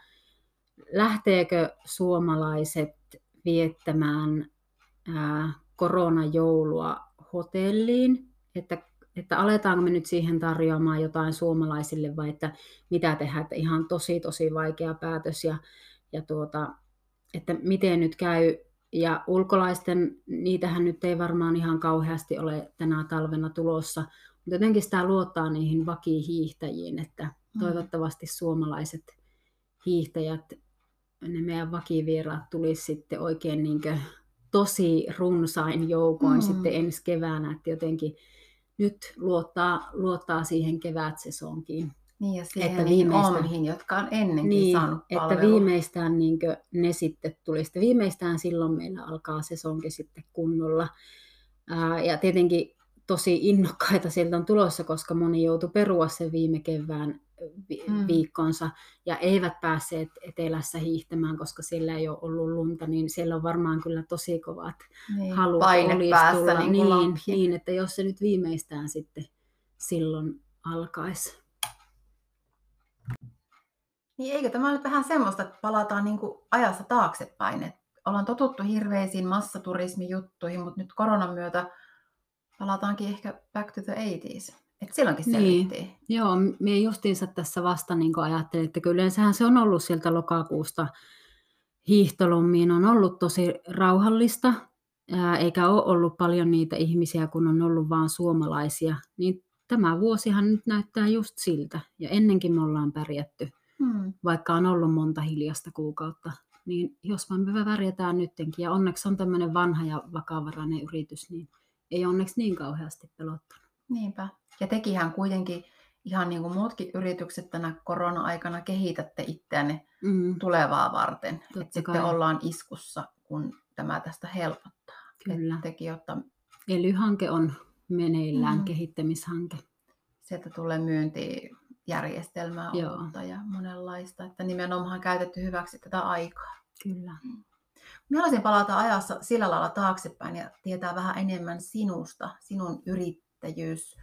lähteekö suomalaiset viettämään ää, koronajoulua hotelliin, että, että aletaanko me nyt siihen tarjoamaan jotain suomalaisille vai että mitä tehdään, että ihan tosi tosi vaikea päätös ja, ja tuota, että miten nyt käy ja ulkolaisten, niitähän nyt ei varmaan ihan kauheasti ole tänä talvena tulossa, mutta jotenkin sitä luottaa niihin vakihiihtäjiin, että mm. toivottavasti suomalaiset hiihtäjät ne meidän vakivieraat tulisi sitten oikein niin tosi runsain joukoin mm. sitten ensi keväänä, että jotenkin nyt luottaa, luottaa siihen kevätsesonkiin. Niin ja siihen että viimeistään, omihin, jotka on ennenkin niin, saanut palvelua. Että viimeistään niin ne sitten tulisi. Viimeistään silloin meillä alkaa sesonki sitten kunnolla. Ää, ja tietenkin tosi innokkaita sieltä on tulossa, koska moni joutui perua sen viime kevään vi- mm. viikkonsa ja eivät päässeet etelässä hiihtämään, koska siellä ei ole ollut lunta, niin siellä on varmaan kyllä tosi kovat niin, halut Paine päästä tulla. Niin, niin, niin, että jos se nyt viimeistään sitten silloin alkaisi. Niin eikö tämä nyt vähän semmoista, että palataan niin ajassa taaksepäin, että ollaan totuttu hirveisiin massaturismijuttuihin, mutta nyt koronan myötä palataankin ehkä back to the 80s. Et silloinkin selvittiin. Niin. Joo, me justiinsa tässä vasta niin ajattelin, että kyllä yleensähän se on ollut sieltä lokakuusta hiihtolommiin on ollut tosi rauhallista, eikä ole ollut paljon niitä ihmisiä, kun on ollut vain suomalaisia, niin tämä vuosihan nyt näyttää just siltä. Ja ennenkin me ollaan pärjätty, hmm. vaikka on ollut monta hiljasta kuukautta. Niin jos me pärjätään nyttenkin, ja onneksi on tämmöinen vanha ja vakavarainen yritys, niin ei onneksi niin kauheasti pelottanut. Niinpä. Ja tekihän kuitenkin ihan niin kuin muutkin yritykset tänä korona-aikana kehitätte itseänne mm. tulevaa varten. Että sitten ollaan iskussa, kun tämä tästä helpottaa. Kyllä. tekin, ottaa... Ely-hanke on meneillään, mm. kehittämishanke. Sieltä tulee myyntijärjestelmää uutta ja monenlaista, että nimenomaan käytetty hyväksi tätä aikaa. Kyllä. Mm. Mä haluaisin palata ajassa sillä lailla taaksepäin ja tietää vähän enemmän sinusta, sinun yrittäjyys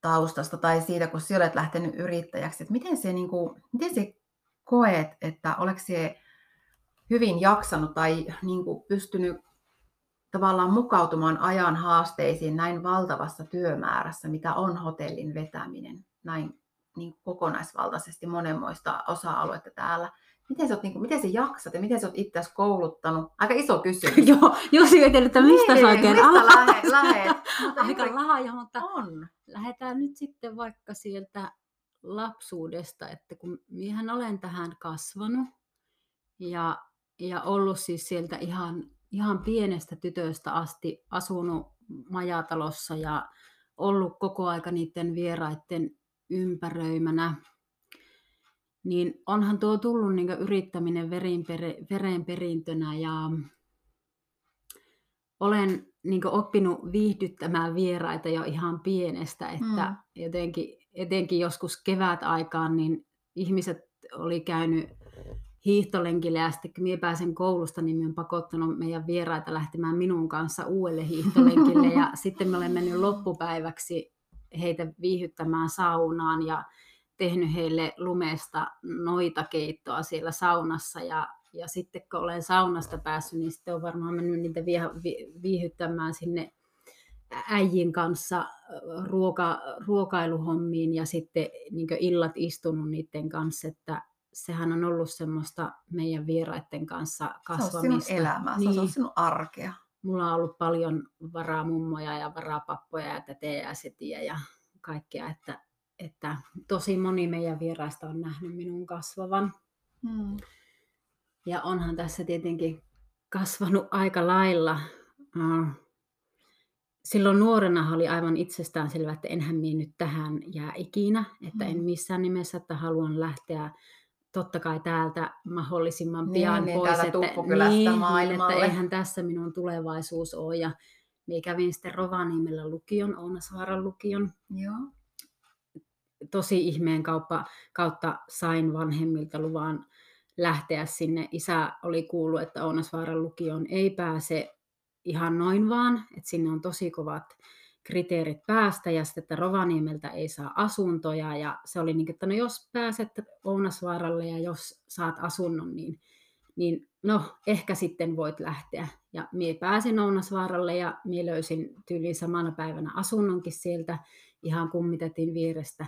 taustasta tai siitä, kun sinä olet lähtenyt yrittäjäksi. Että miten, se, niin koet, että oletko se hyvin jaksanut tai niin kuin pystynyt tavallaan mukautumaan ajan haasteisiin näin valtavassa työmäärässä, mitä on hotellin vetäminen näin niin kokonaisvaltaisesti monenmoista osa-aluetta täällä. Miten sä, oot, niin kuin, miten sä jaksat ja miten sä oot itse kouluttanut? Aika iso kysymys. Joo, jos mietin, että mistä niin, sä oikein mistä lähet, lähet. Aika laaja, mutta on. lähdetään nyt sitten vaikka sieltä lapsuudesta, että kun minähän olen tähän kasvanut ja, ja ollut siis sieltä ihan, ihan pienestä tytöstä asti asunut majatalossa ja ollut koko aika niiden vieraiden ympäröimänä niin onhan tuo tullut niin yrittäminen verenperintönä ja olen niin oppinut viihdyttämään vieraita jo ihan pienestä, että mm. jotenkin, etenkin joskus kevät aikaan, niin ihmiset oli käynyt hiihtolenkille ja sitten kun minä pääsen koulusta, niin minä olen pakottanut meidän vieraita lähtemään minun kanssa uudelle hiihtolenkille ja sitten me olemme mennyt loppupäiväksi heitä viihyttämään saunaan ja tehnyt heille lumesta noita keittoa siellä saunassa ja, ja sitten kun olen saunasta päässyt, niin sitten on varmaan mennyt niitä viihyttämään sinne äijin kanssa ruoka, ruokailuhommiin ja sitten niin illat istunut niiden kanssa, että sehän on ollut semmoista meidän vieraiden kanssa kasvamista. Se on sinun elämää, niin. se on niin. sinun arkea. Mulla on ollut paljon varaa mummoja ja varaa pappoja ja tätejä ja setiä ja kaikkea, että että tosi moni meidän vieraista on nähnyt minun kasvavan. Hmm. Ja onhan tässä tietenkin kasvanut aika lailla. Silloin nuorena oli aivan itsestään selvä, että enhän minä nyt tähän jää ikinä, että en hmm. missään nimessä, että haluan lähteä totta kai täältä mahdollisimman pian niin, pois. Niin, että, niin, maailmalle. että eihän tässä minun tulevaisuus ole. Ja minä kävin sitten Rovaniemellä lukion, Ounasvaaran lukion. Joo tosi ihmeen kauppa, kautta sain vanhemmilta luvan lähteä sinne. Isä oli kuullut, että Ounasvaaran lukioon ei pääse ihan noin vaan, että sinne on tosi kovat kriteerit päästä ja sitten, että Rovaniemeltä ei saa asuntoja ja se oli niin, että no jos pääset Ounasvaaralle ja jos saat asunnon, niin, niin no ehkä sitten voit lähteä. Ja mie pääsin Ounasvaaralle ja mie löysin tyyliin samana päivänä asunnonkin sieltä, ihan kummitetin vierestä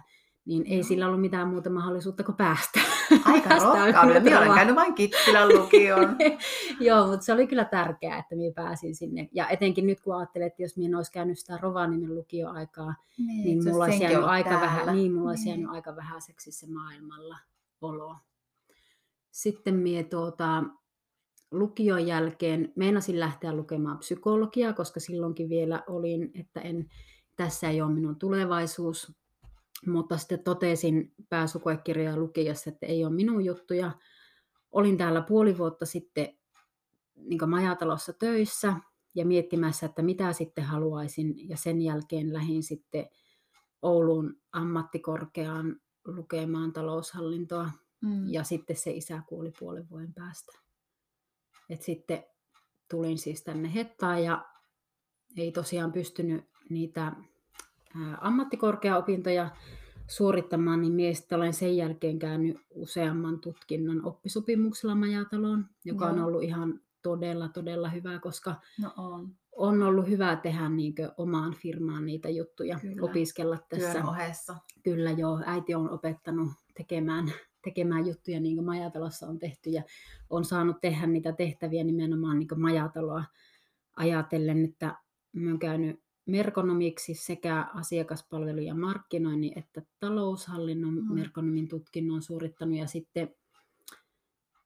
niin ei sillä ollut mitään muuta mahdollisuutta kuin päästä. Aika rohkainen. Minä olen käynyt vain Kittilän lukion. Joo, mutta se oli kyllä tärkeää, että minä pääsin sinne. Ja etenkin nyt kun ajattelen, että jos minä en olisi käynyt sitä Rovaniemen lukioaikaa, niin, niin mulla olisi jäänyt aika vähän, niin, mulla olisi niin. jäänyt aika vähäiseksi se maailmalla olo. Sitten minä tuota, lukion jälkeen meinasin lähteä lukemaan psykologiaa, koska silloinkin vielä olin, että en, tässä ei ole minun tulevaisuus mutta sitten totesin pääsukoekirjaa lukiessa, että ei ole minun juttuja. Olin täällä puoli vuotta sitten niin majatalossa töissä ja miettimässä, että mitä sitten haluaisin. Ja sen jälkeen lähdin sitten Oulun ammattikorkeaan lukemaan taloushallintoa. Mm. Ja sitten se isä kuoli puolen vuoden päästä. Et sitten tulin siis tänne Hettaan ja ei tosiaan pystynyt niitä ammattikorkeaopintoja suorittamaan, niin miestä olen sen jälkeen käynyt useamman tutkinnon oppisopimuksella Majataloon, joka Joo. on ollut ihan todella, todella hyvä, koska no on. on ollut hyvä tehdä niin omaan firmaan niitä juttuja, Kyllä. opiskella tässä. Työn ohessa. Kyllä joo, äiti on opettanut tekemään, tekemään juttuja niin kuin majatalossa on tehty ja on saanut tehdä niitä tehtäviä nimenomaan niin majataloa ajatellen, että mä oon käynyt merkonomiksi sekä asiakaspalvelu- ja markkinoinnin että taloushallinnon mm. merkonomin tutkinnon suorittanut ja sitten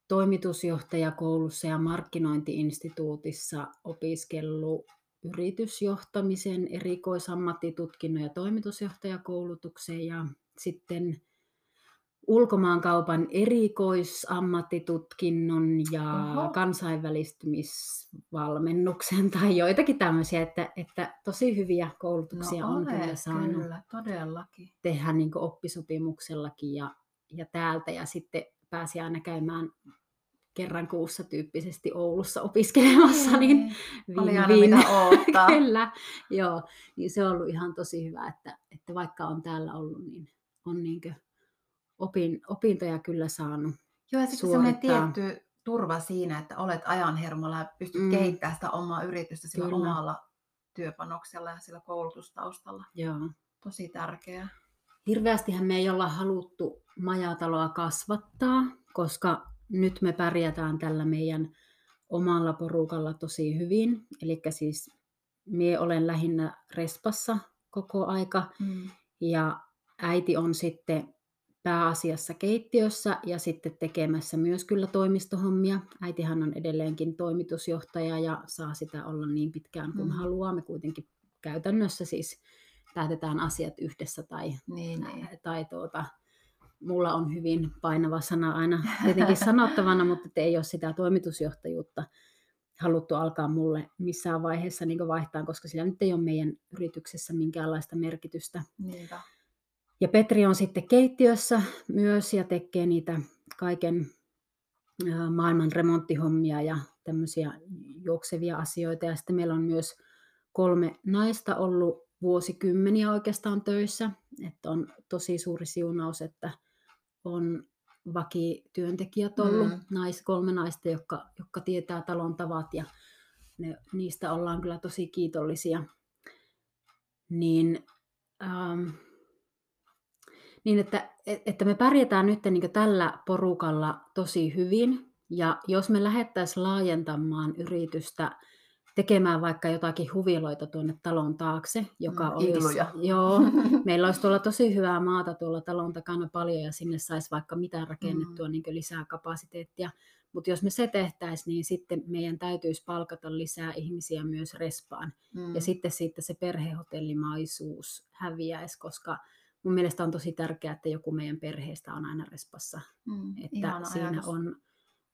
toimitusjohtajakoulussa ja markkinointiinstituutissa opiskellut yritysjohtamisen erikoisammattitutkinnon ja toimitusjohtajakoulutuksen ja sitten ulkomaankaupan erikoisammattitutkinnon ja Oho. kansainvälistymisvalmennuksen tai joitakin tämmöisiä, että, että tosi hyviä koulutuksia no, on kyllä saanut kyllä, todellakin. tehdä niin oppisopimuksellakin ja, ja täältä ja sitten pääsi aina käymään kerran kuussa tyyppisesti Oulussa opiskelemassa, niin, niin aina mitä Kyllä, joo. Niin se on ollut ihan tosi hyvä, että, että vaikka on täällä ollut, niin on niinkö opin, opintoja kyllä saanut Joo, ja sitten semmoinen tietty turva siinä, että olet ajanhermolla ja pystyt mm. kehittämään sitä omaa yritystä sillä kyllä. omalla työpanoksella ja sillä koulutustaustalla. Joo. Tosi tärkeää. Hirveästihän me ei olla haluttu majataloa kasvattaa, koska nyt me pärjätään tällä meidän omalla porukalla tosi hyvin. Eli siis minä olen lähinnä respassa koko aika mm. ja äiti on sitten pääasiassa keittiössä ja sitten tekemässä myös kyllä toimistohommia. Äitihän on edelleenkin toimitusjohtaja ja saa sitä olla niin pitkään kuin mm. haluaa. Me kuitenkin käytännössä siis päätetään asiat yhdessä tai, niin, niin. tai tuota, mulla on hyvin painava sana aina tietenkin sanottavana, mutta ei ole sitä toimitusjohtajuutta haluttu alkaa mulle missään vaiheessa niin vaihtaa, koska sillä nyt ei ole meidän yrityksessä minkäänlaista merkitystä. Niinpä. Ja Petri on sitten keittiössä myös ja tekee niitä kaiken maailman remonttihommia ja tämmöisiä juoksevia asioita. Ja sitten meillä on myös kolme naista ollut vuosikymmeniä oikeastaan töissä. Että on tosi suuri siunaus, että on vakityöntekijät ollut, mm. nais, kolme naista, jotka, jotka tietää talon tavat ja ne, niistä ollaan kyllä tosi kiitollisia. Niin, ähm, niin että, että me pärjätään nyt niin tällä porukalla tosi hyvin. Ja jos me lähdettäisiin laajentamaan yritystä tekemään vaikka jotakin huviloita tuonne talon taakse, joka mm, olisi, joo, meillä olisi tuolla tosi hyvää maata tuolla talon takana paljon ja sinne saisi vaikka mitään rakennettua mm. niin lisää kapasiteettia. Mutta jos me se tehtäisiin, niin sitten meidän täytyisi palkata lisää ihmisiä myös respaan. Mm. Ja sitten siitä se perhehotellimaisuus häviäisi, koska mun mielestä on tosi tärkeää, että joku meidän perheestä on aina respassa. Mm, että siinä ajatus. on,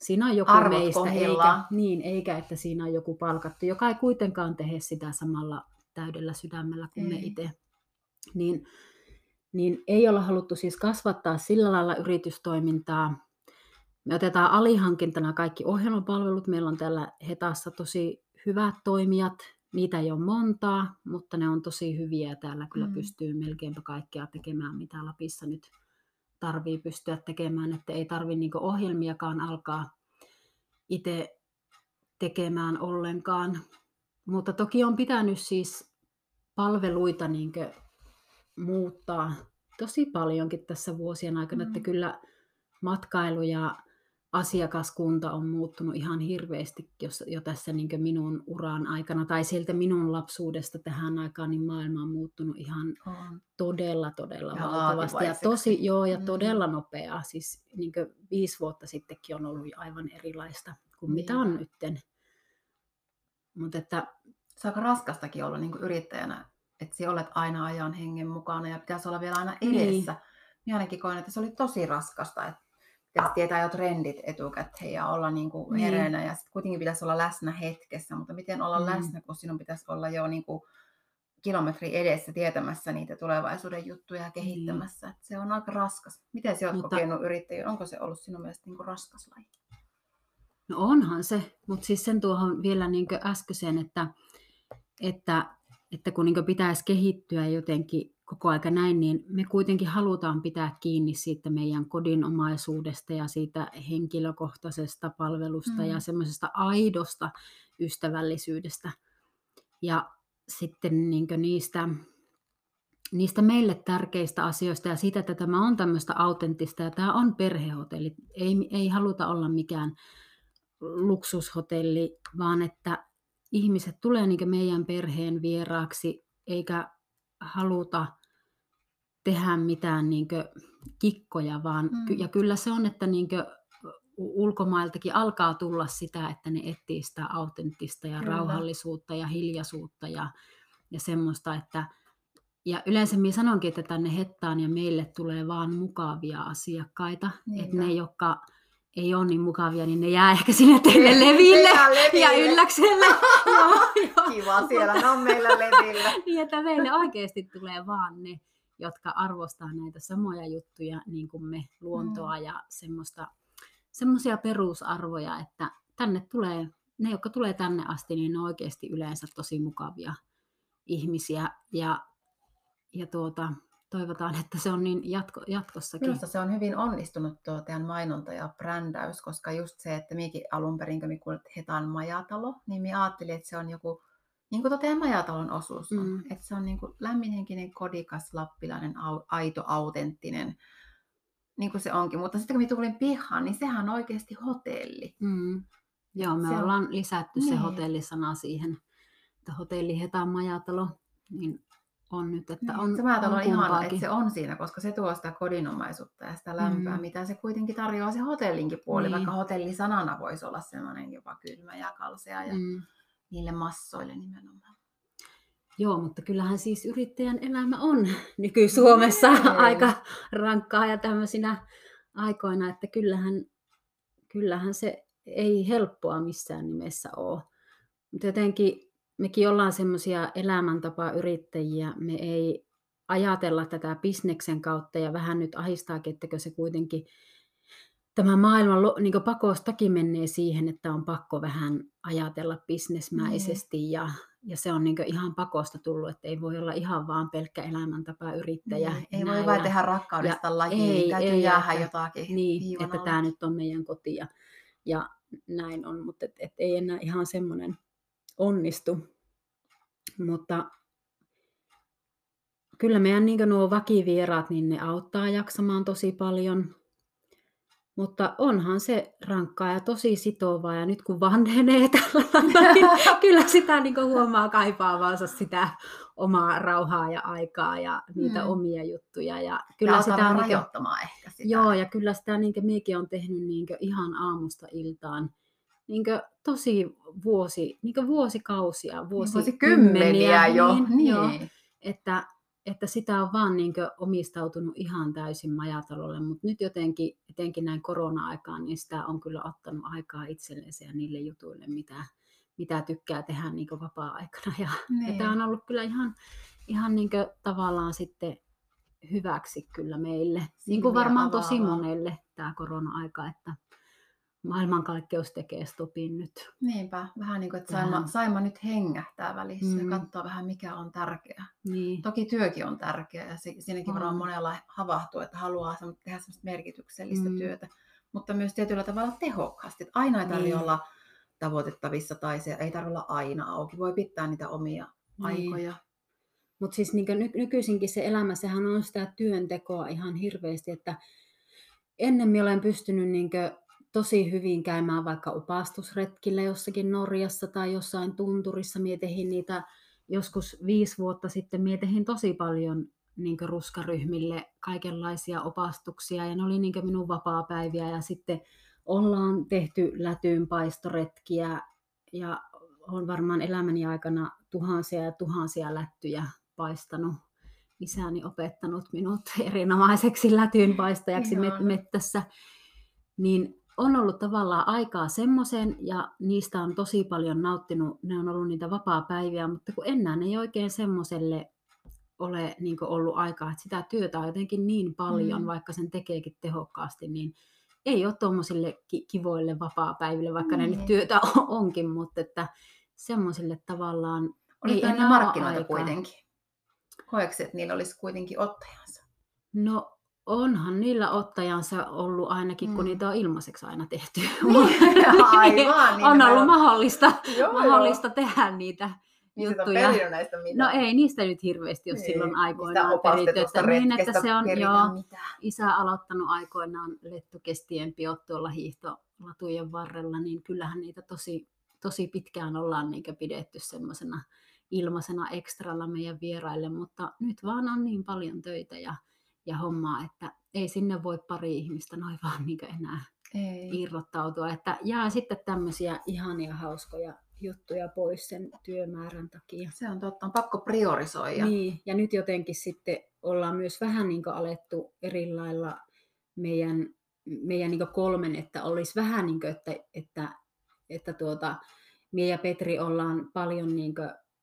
siinä on joku Arvot meistä, eikä, niin, eikä että siinä on joku palkattu, joka ei kuitenkaan tehe sitä samalla täydellä sydämellä kuin ei. me itse. Niin, niin ei olla haluttu siis kasvattaa sillä lailla yritystoimintaa. Me otetaan alihankintana kaikki ohjelmapalvelut. Meillä on täällä Hetassa tosi hyvät toimijat, Niitä ei ole montaa, mutta ne on tosi hyviä ja täällä kyllä mm. pystyy melkeinpä kaikkea tekemään, mitä Lapissa nyt tarvii pystyä tekemään, että ei tarvi niinku ohjelmiakaan alkaa itse tekemään ollenkaan. Mutta toki on pitänyt siis palveluita niin muuttaa tosi paljonkin tässä vuosien aikana, mm. että kyllä matkailu ja asiakaskunta on muuttunut ihan hirveästi jos, jo tässä niin minun uran aikana, tai siltä minun lapsuudesta tähän aikaan, niin maailma on muuttunut ihan on. todella, todella ja valtavasti. Ja tosi, joo, ja mm. todella nopeaa. Siis niin viisi vuotta sittenkin on ollut aivan erilaista kuin niin. mitä on nytten. Mut että, se on aika raskastakin olla niin yrittäjänä, että sinä olet aina ajan hengen mukana ja pitäisi olla vielä aina edessä. Niin. Minä ainakin koen, että se oli tosi raskasta, että pitäisi tietää jo trendit etukäteen ja olla niin kuin niin. hereillä ja sitten kuitenkin pitäisi olla läsnä hetkessä, mutta miten olla mm. läsnä, kun sinun pitäisi olla jo niin kuin kilometri edessä tietämässä niitä tulevaisuuden juttuja ja kehittämässä. Niin. Se on aika raskas. Miten sinä olet mutta... kokenut yrittäjyyden? Onko se ollut sinun mielestä niin kuin raskas laji? No onhan se, mutta siis sen tuohon vielä niin äskeiseen, että, että, että kun niin pitäisi kehittyä jotenkin koko aika näin, niin me kuitenkin halutaan pitää kiinni siitä meidän kodinomaisuudesta ja siitä henkilökohtaisesta palvelusta mm. ja semmoisesta aidosta ystävällisyydestä. Ja sitten niin niistä, niistä meille tärkeistä asioista ja siitä, että tämä on tämmöistä autenttista ja tämä on perhehotelli. Ei, ei haluta olla mikään luksushotelli, vaan että ihmiset tulee niin meidän perheen vieraaksi eikä haluta tehdä mitään niin kikkoja, vaan mm. ja kyllä se on, että niin ulkomailtakin alkaa tulla sitä, että ne etsii sitä autenttista ja kyllä. rauhallisuutta ja hiljaisuutta ja, ja semmoista, että ja yleensä minä sanonkin, että tänne Hettaan ja meille tulee vaan mukavia asiakkaita, Niinpä. että ne, jotka ei ole niin mukavia, niin ne jää ehkä sinne teille leville, leville. ja ylläkselle. Kiva, siellä ne on meillä levillä. niin, että meille oikeasti tulee vaan ne, jotka arvostaa näitä samoja juttuja, niin kuin me, luontoa mm. ja semmoista, semmoisia perusarvoja, että tänne tulee, ne, jotka tulee tänne asti, niin ne on oikeasti yleensä tosi mukavia ihmisiä. Ja, ja tuota, toivotaan, että se on niin jatko, jatkossakin. Minusta se on hyvin onnistunut tuo teidän mainonta ja brändäys, koska just se, että minäkin alun perin, kun minä Hetan majatalo, niin minä ajattelin, että se on joku, niin kuin teidän majatalon osuus on. Mm. Että se on niin kuin lämminhenkinen, kodikas, lappilainen, aito, autenttinen, niin kuin se onkin. Mutta sitten kun minä tulin pihaan, niin sehän on oikeasti hotelli. Mm. Joo, me se ollaan on... lisätty niin. se hotellisana siihen, että hotelli Hetan majatalo, niin on nyt, että niin, on, se on, on ihana, että se on siinä, koska se tuo sitä kodinomaisuutta ja sitä lämpöä, mm. mitä se kuitenkin tarjoaa se hotellinkin puoli, niin. vaikka hotellisanana voisi olla sellainen jopa kylmä ja kalsea ja mm. Niille massoille nimenomaan. Joo, mutta kyllähän siis yrittäjän elämä on nyky-Suomessa Hei. aika rankkaa ja tämmöisinä aikoina, että kyllähän, kyllähän se ei helppoa missään nimessä ole. Mutta jotenkin mekin ollaan semmoisia elämäntapa-yrittäjiä, me ei ajatella tätä bisneksen kautta ja vähän nyt ahistaakin, että se kuitenkin tämä maailma niin pakostakin menee siihen, että on pakko vähän ajatella bisnesmäisesti mm. ja, ja se on niin ihan pakosta tullut, että ei voi olla ihan vaan pelkkä elämäntapa-yrittäjä. Niin, ei voi vain tehdä rakkaudesta lajiin, ei, täytyy ei, jäädä että, jotakin. Niin, että tämä nyt on meidän koti ja, ja näin on, mutta et, et ei enää ihan semmoinen onnistu. Mutta kyllä meidän niin nuo vakivieraat, niin ne auttaa jaksamaan tosi paljon. Mutta onhan se rankkaa ja tosi sitovaa. Ja nyt kun vanhenee tällä niin kyllä sitä niin huomaa kaipaavansa sitä omaa rauhaa ja aikaa ja niitä mm. omia juttuja. Ja kyllä ja sitä niin rajoittamaan ehkä sitä. Joo, ja kyllä sitä niin miekin on tehnyt niin ihan aamusta iltaan niin tosi vuosi, niin vuosikausia, vuosikymmeniä jo. Niin, niin. Jo, että, että sitä on vaan niin omistautunut ihan täysin majatalolle, mutta nyt jotenkin, etenkin näin korona-aikaan, niin sitä on kyllä ottanut aikaa itsellensä ja niille jutuille, mitä, mitä tykkää tehdä niin vapaa-aikana. Ja, niin. ja tämä on ollut kyllä ihan, ihan niin tavallaan sitten hyväksi kyllä meille, niin kuin varmaan tosi monelle tämä korona-aika, että maailmankaikkeus tekee stopin nyt. Niinpä, vähän niin kuin, että saima, saima nyt hengähtää välissä mm. ja katsoa vähän mikä on tärkeää. Niin. Toki työkin on tärkeää ja siinäkin varmaan monella havahtuu, että haluaa tehdä semmoista merkityksellistä mm. työtä, mutta myös tietyllä tavalla tehokkaasti. Että aina ei tarvitse niin. olla tavoitettavissa tai se ei tarvitse olla aina auki. Voi pitää niitä omia niin. aikoja. Mutta siis niin ny- nykyisinkin se elämä, sehän on sitä työntekoa ihan hirveästi, että ennen minä olen pystynyt niin tosi hyvin käymään vaikka opastusretkillä jossakin Norjassa tai jossain tunturissa. Mietehin niitä joskus viisi vuotta sitten, mietehin tosi paljon niin ruskaryhmille kaikenlaisia opastuksia ja ne oli niin minun vapaa-päiviä ja sitten ollaan tehty lätyynpaistoretkiä ja on varmaan elämäni aikana tuhansia ja tuhansia lättyjä paistanut. Isäni opettanut minut erinomaiseksi lätyynpaistajaksi met- mettässä. Niin on ollut tavallaan aikaa semmoisen ja niistä on tosi paljon nauttinut, ne on ollut niitä vapaa-päiviä, mutta kun enää ei oikein semmoiselle ole niin ollut aikaa, että sitä työtä on jotenkin niin paljon, mm. vaikka sen tekeekin tehokkaasti, niin ei ole tuommoisille kivoille vapaa-päiville, vaikka mm. ne nyt niin. työtä onkin, mutta että semmoisille tavallaan Oli ei enää markkinoita aikaa. kuitenkin. Koetko että niillä olisi kuitenkin ottajansa? No onhan niillä ottajansa ollut ainakin, kun mm. niitä on ilmaiseksi aina tehty. Aivan. Niin on ollut mahdollista, joo, mahdollista joo. tehdä niitä niin juttuja. näistä No ei niistä nyt hirveästi ole niin, silloin aikoinaan peritty. Että, niin, että se on joo, isä aloittanut aikoinaan lettokestien piot tuolla hiihtolatujen varrella, niin kyllähän niitä tosi, tosi pitkään ollaan niin pidetty semmoisena ilmaisena ekstralla meidän vieraille, mutta nyt vaan on niin paljon töitä ja, ja hommaa, että ei sinne voi pari ihmistä noin vaan niin enää ei. irrottautua. Että jää sitten tämmöisiä ihania hauskoja juttuja pois sen työmäärän takia. Se on totta, on pakko priorisoida. Niin, ja nyt jotenkin sitten ollaan myös vähän niin alettu eri lailla meidän, meidän niin kolmen, että olisi vähän niin kuin, että, että, että tuota, Mie ja Petri ollaan paljon niin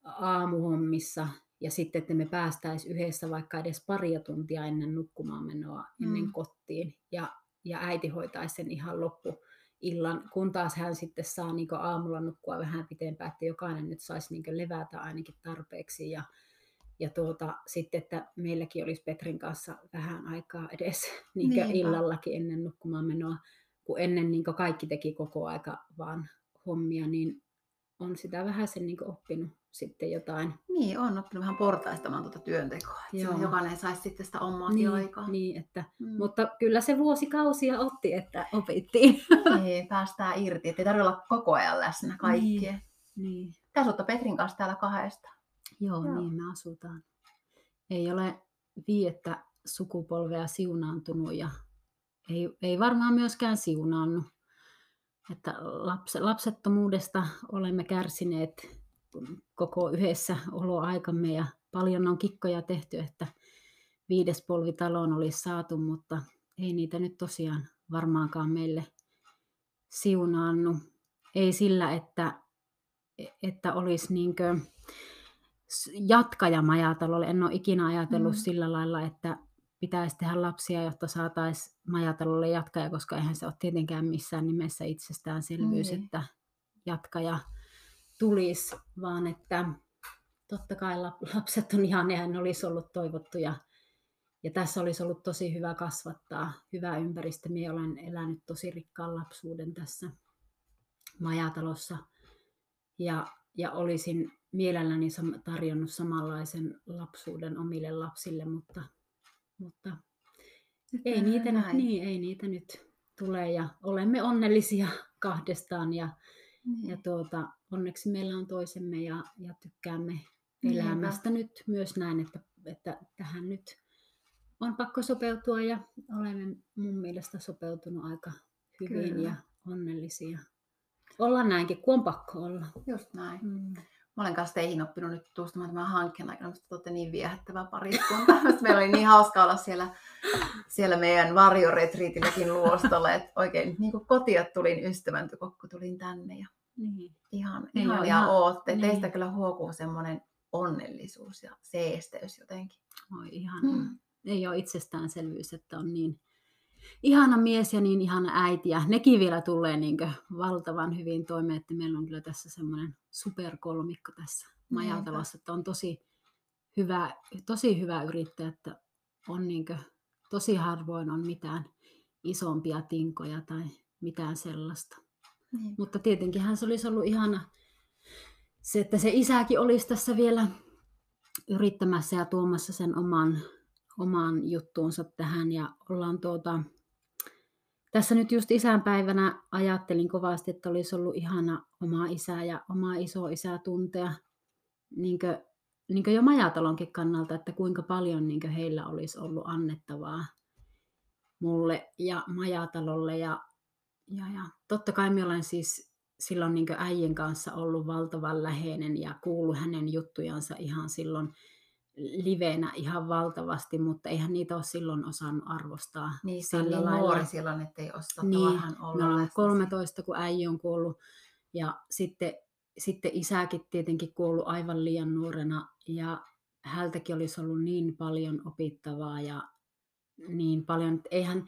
aamuhommissa ja sitten, että me päästäisiin yhdessä vaikka edes paria tuntia ennen nukkumaan menoa, ennen mm. kotiin ja, ja äiti hoitaisi sen ihan loppu illan, kun taas hän sitten saa niin aamulla nukkua vähän pitempään, että jokainen nyt saisi niin levätä ainakin tarpeeksi. Ja, ja tuota, sitten, että meilläkin olisi Petrin kanssa vähän aikaa edes niin illallakin ennen nukkumaan menoa, kun ennen niin kaikki teki koko aika vaan hommia, niin on sitä vähän sen niin oppinut sitten jotain. Niin, on oppinut vähän portaistamaan tuota työntekoa. Että se jokainen saisi sitten sitä omaa niin, aikaa. Niin, että, mm. Mutta kyllä se vuosikausia otti, että opittiin. Niin, päästään irti. Että ei tarvitse olla koko ajan läsnä kaikkien. Niin. niin. Te asutte Petrin kanssa täällä kahdesta. Joo, Joo, niin me asutaan. Ei ole viettä sukupolvea siunaantunut ja ei, ei varmaan myöskään siunaannut. Että laps, lapsettomuudesta olemme kärsineet koko yhdessä oloaikamme ja paljon on kikkoja tehty, että viides polvi taloon olisi saatu, mutta ei niitä nyt tosiaan varmaankaan meille siunaannu. Ei sillä, että, että olisi niinkö jatkaja majatalolle. En ole ikinä ajatellut mm. sillä lailla, että pitäisi tehdä lapsia, jotta saataisiin majatalolle jatkaja, koska eihän se ole tietenkään missään nimessä itsestäänselvyys, mm. että jatkaja tulisi, vaan että totta kai lapset on ihan, nehän olisi ollut toivottu ja, tässä olisi ollut tosi hyvä kasvattaa, hyvä ympäristö. Minä olen elänyt tosi rikkaan lapsuuden tässä majatalossa ja, ja olisin mielelläni tarjonnut samanlaisen lapsuuden omille lapsille, mutta, mutta ei, niitä nyt, niin, ei niitä nyt tule ja olemme onnellisia kahdestaan ja. Ja tuota, onneksi meillä on toisemme ja, ja tykkäämme elämästä Niinpä. nyt myös näin, että, että tähän nyt on pakko sopeutua ja olemme mun mielestä sopeutunut aika hyvin Kyllä. ja onnellisia. Olla näinkin, kun on pakko olla. Just näin. Mm. Mä olen kanssa teihin oppinut nyt tutustumaan tämän hankkeen aikana. Minusta olette niin viehättävä pariskunta. Meillä oli niin hauska olla siellä, siellä meidän varjoretriitilläkin luostolla. Että oikein niin kuin kotia tulin ystävän kun tulin tänne. Ja niin. Ihan, niin ihan ja ootte. Niin. Teistä kyllä huokuu semmoinen onnellisuus ja seesteys jotenkin. Oi ihan. Hmm. Ei ole itsestäänselvyys, että on niin ihana mies ja niin ihana äiti. Ja nekin vielä tulee niin valtavan hyvin toimeen, että meillä on kyllä tässä semmoinen superkolmikko tässä majatalossa, että on tosi hyvä, tosi hyvä yrittäjä, että on niin kuin, tosi harvoin on mitään isompia tinkoja tai mitään sellaista. Niin. Mutta tietenkin se olisi ollut ihana se, että se isäkin olisi tässä vielä yrittämässä ja tuomassa sen oman, oman juttuunsa tähän. Ja ollaan tuota, tässä nyt just isänpäivänä ajattelin kovasti, että olisi ollut ihana oma isä ja oma iso isä tuntea niin kuin, niin kuin jo majatalonkin kannalta, että kuinka paljon niin heillä olisi ollut annettavaa mulle ja majatalolle. Ja ja, ja totta kai minä olen siis silloin niin äijän kanssa ollut valtavan läheinen ja kuullut hänen juttujansa ihan silloin livenä ihan valtavasti, mutta eihän niitä ole silloin osannut arvostaa. Niin, sillä niin lailla. nuori silloin, ettei osaa niin, olla olen 13, kun äijä on kuollut ja sitten, sitten isäkin tietenkin kuollut aivan liian nuorena ja hältäkin olisi ollut niin paljon opittavaa ja niin paljon, eihän,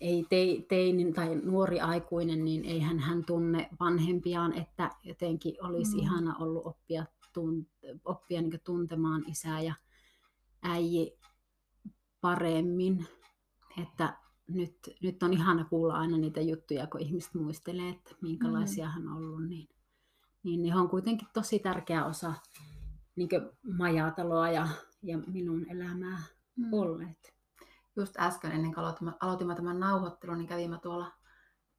ei teini tai nuori aikuinen, niin eihän hän tunne vanhempiaan, että jotenkin olisi mm. ihana ollut oppia, tunt, oppia niin tuntemaan isää ja äiji paremmin. Että nyt, nyt on ihana kuulla aina niitä juttuja, kun ihmiset muistelee, että minkälaisia mm. hän on ollut. Niin, niin ne on kuitenkin tosi tärkeä osa niin majataloa ja, ja minun elämää mm. olleet. Just äsken ennen kuin aloitimme, aloitimme tämän nauhoittelun, niin kävimme tuolla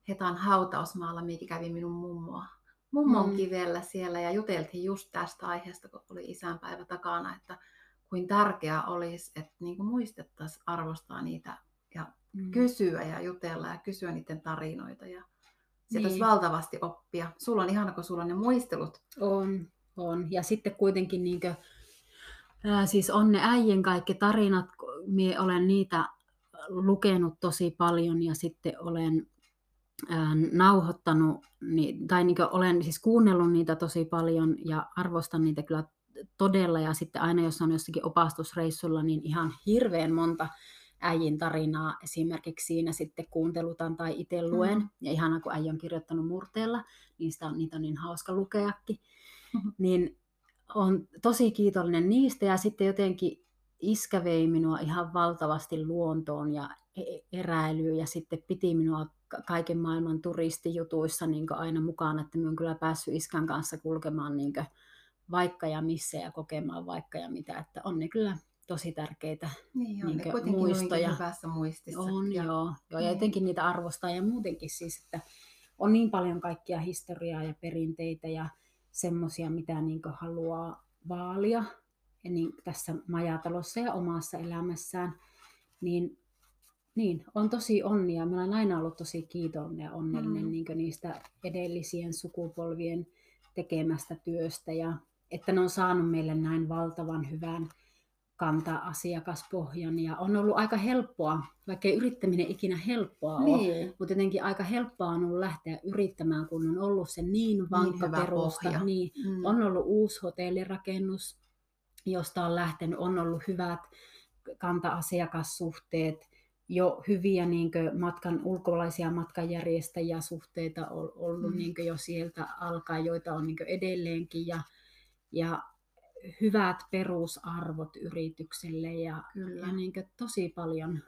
Hetan hautausmaalla, mikä kävi minun mummoa. Mummon mm. kivellä siellä ja juteltiin just tästä aiheesta, kun oli isänpäivä takana, että kuin tärkeää olisi, että niin kuin muistettaisiin arvostaa niitä ja mm. kysyä ja jutella ja kysyä niiden tarinoita. Ja sieltä niin. olisi valtavasti oppia. Sulla on ihana, kun sulla on ne muistelut. On, on. Ja sitten kuitenkin niin kuin, ää, siis on ne äijän kaikki tarinat, minä olen niitä lukenut tosi paljon ja sitten olen ää, nauhoittanut, tai niin olen siis kuunnellut niitä tosi paljon ja arvostan niitä kyllä todella. Ja sitten aina jos on jossakin opastusreissulla, niin ihan hirveän monta äijin tarinaa esimerkiksi siinä sitten kuuntelutan tai itse luen. Mm. Ja ihana, kun äijä on kirjoittanut murteella, niin sitä on, niitä on niin hauska lukeakin. Mm-hmm. Niin on tosi kiitollinen niistä ja sitten jotenkin iskä vei minua ihan valtavasti luontoon ja e-, eräilyyn ja sitten piti minua kaiken maailman turistijutuissa niin aina mukaan, että minä olen kyllä päässyt iskän kanssa kulkemaan niin vaikka ja missä ja kokemaan vaikka ja mitä, että on ne kyllä tosi tärkeitä niin, on niin ne muistoja. hyvässä muistissa. On ja, joo, joo, ja jotenkin niin. niitä arvostaa ja muutenkin siis, että on niin paljon kaikkia historiaa ja perinteitä ja semmoisia, mitä niin haluaa vaalia ja niin tässä majatalossa ja omassa elämässään, niin, niin on tosi onnia. Mä olen aina ollut tosi kiitollinen ja onnellinen mm. niin niistä edellisien sukupolvien tekemästä työstä ja että ne on saanut meille näin valtavan hyvän kantaa asiakaspohjan ja on ollut aika helppoa, vaikka ei yrittäminen ikinä helppoa niin. ole, mutta jotenkin aika helppoa on ollut lähteä yrittämään, kun on ollut se niin vankka niin perusta. Niin, mm. On ollut uusi hotellirakennus, josta on lähtenyt, on ollut hyvät kanta-asiakassuhteet, jo hyviä niin matkan, ulkolaisia matkanjärjestäjiä suhteita on ollut mm. niin jo sieltä alkaa, joita on niin edelleenkin. Ja, ja hyvät perusarvot yritykselle ja, Kyllä. ja niin tosi paljon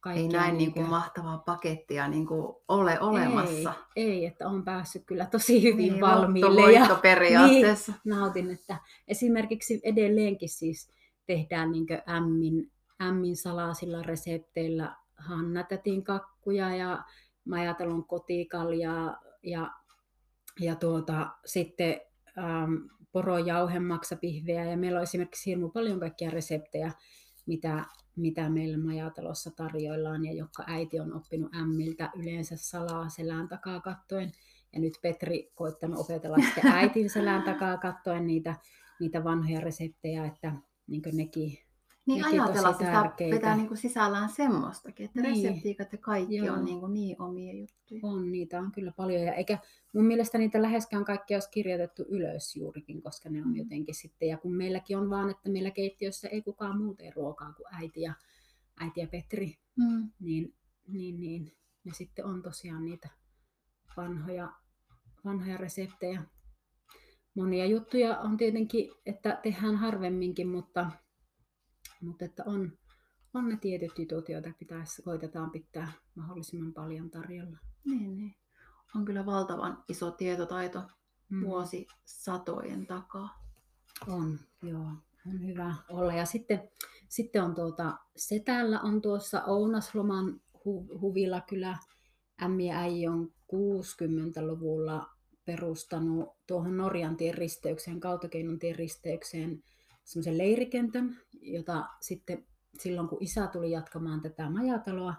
kaikkea. Ei näin niin kuin mahtavaa pakettia niin kuin ole olemassa. Ei, ei, että on päässyt kyllä tosi hyvin niin, valmiille. Ja, periaatteessa. Niin, nautin, että esimerkiksi edelleenkin siis tehdään niin ämmin, ämmin salasilla resepteillä Hanna-tätin kakkuja ja Majatalon kotikaljaa ja, ja tuota, sitten ähm, porojauhemaksapihveä ja meillä on esimerkiksi hirmu paljon kaikkia reseptejä, mitä, mitä meillä majatalossa tarjoillaan ja jotka äiti on oppinut ämmiltä yleensä salaa selän takaa kattoen. Ja nyt Petri koittanut opetella sitten äitin selän takaa kattoen niitä, niitä vanhoja reseptejä, että niin nekin niin ajatella, että sitä pitää niin kuin sisällään semmoistakin, että niin. reseptiikat ja kaikki Joo. on niin, kuin niin omia juttuja. On, niitä on kyllä paljon. Ja eikä mun mielestä niitä läheskään kaikki olisi kirjoitettu ylös juurikin, koska ne on mm. jotenkin sitten. Ja kun meilläkin on vaan, että meillä keittiössä ei kukaan muuten ruokaa kuin äiti ja, äiti ja Petri, mm. niin, niin, niin ne sitten on tosiaan niitä vanhoja, vanhoja reseptejä. Monia juttuja on tietenkin, että tehdään harvemminkin, mutta mutta että on, on ne tietyt jutut, joita pitäisi, koitetaan pitää mahdollisimman paljon tarjolla. Niin, niin. On kyllä valtavan iso tietotaito mm. vuosisatojen takaa. On, joo. On hyvä olla. Ja sitten, sitten on tuota, Setällä on tuossa Ounasloman hu, huvila kyllä. Ämmi ja äi on 60-luvulla perustanut tuohon Norjan tien risteykseen, Kautakeinon tien risteykseen semmoisen leirikentän, jota sitten silloin kun isä tuli jatkamaan tätä majataloa,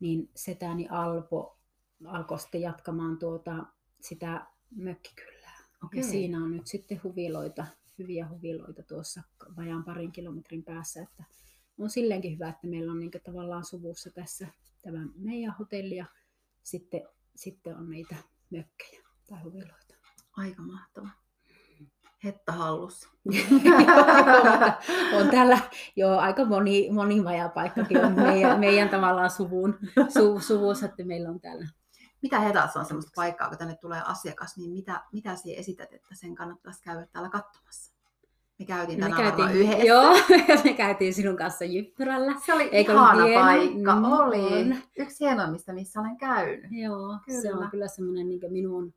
niin setäni Alpo alkoi sitten jatkamaan tuota, sitä mökkikylää. Okay. Ja siinä on nyt sitten huviloita, hyviä huviloita tuossa vajaan parin kilometrin päässä, että on silleenkin hyvä, että meillä on niin tavallaan suvussa tässä tämä meidän hotelli ja sitten, sitten on niitä mökkejä tai huviloita. Aika mahtavaa hetta hallussa. on täällä jo aika moni, moni majapaikkakin on meidän, meidän tavallaan suvun, su, suvussa, että meillä on täällä. Mitä Hetassa on sellaista paikkaa, kun tänne tulee asiakas, niin mitä, mitä siihen esität, että sen kannattaisi käydä täällä katsomassa? Me käytiin Me tänään käytiin, yhdessä. joo, me käytiin sinun kanssa Jyppyrällä. Se oli Eikö ihana hieno? paikka. Mm, oli. on. Yksi hienoimmista, missä olen käynyt. Joo, kyllä. se on kyllä semmoinen niin minun,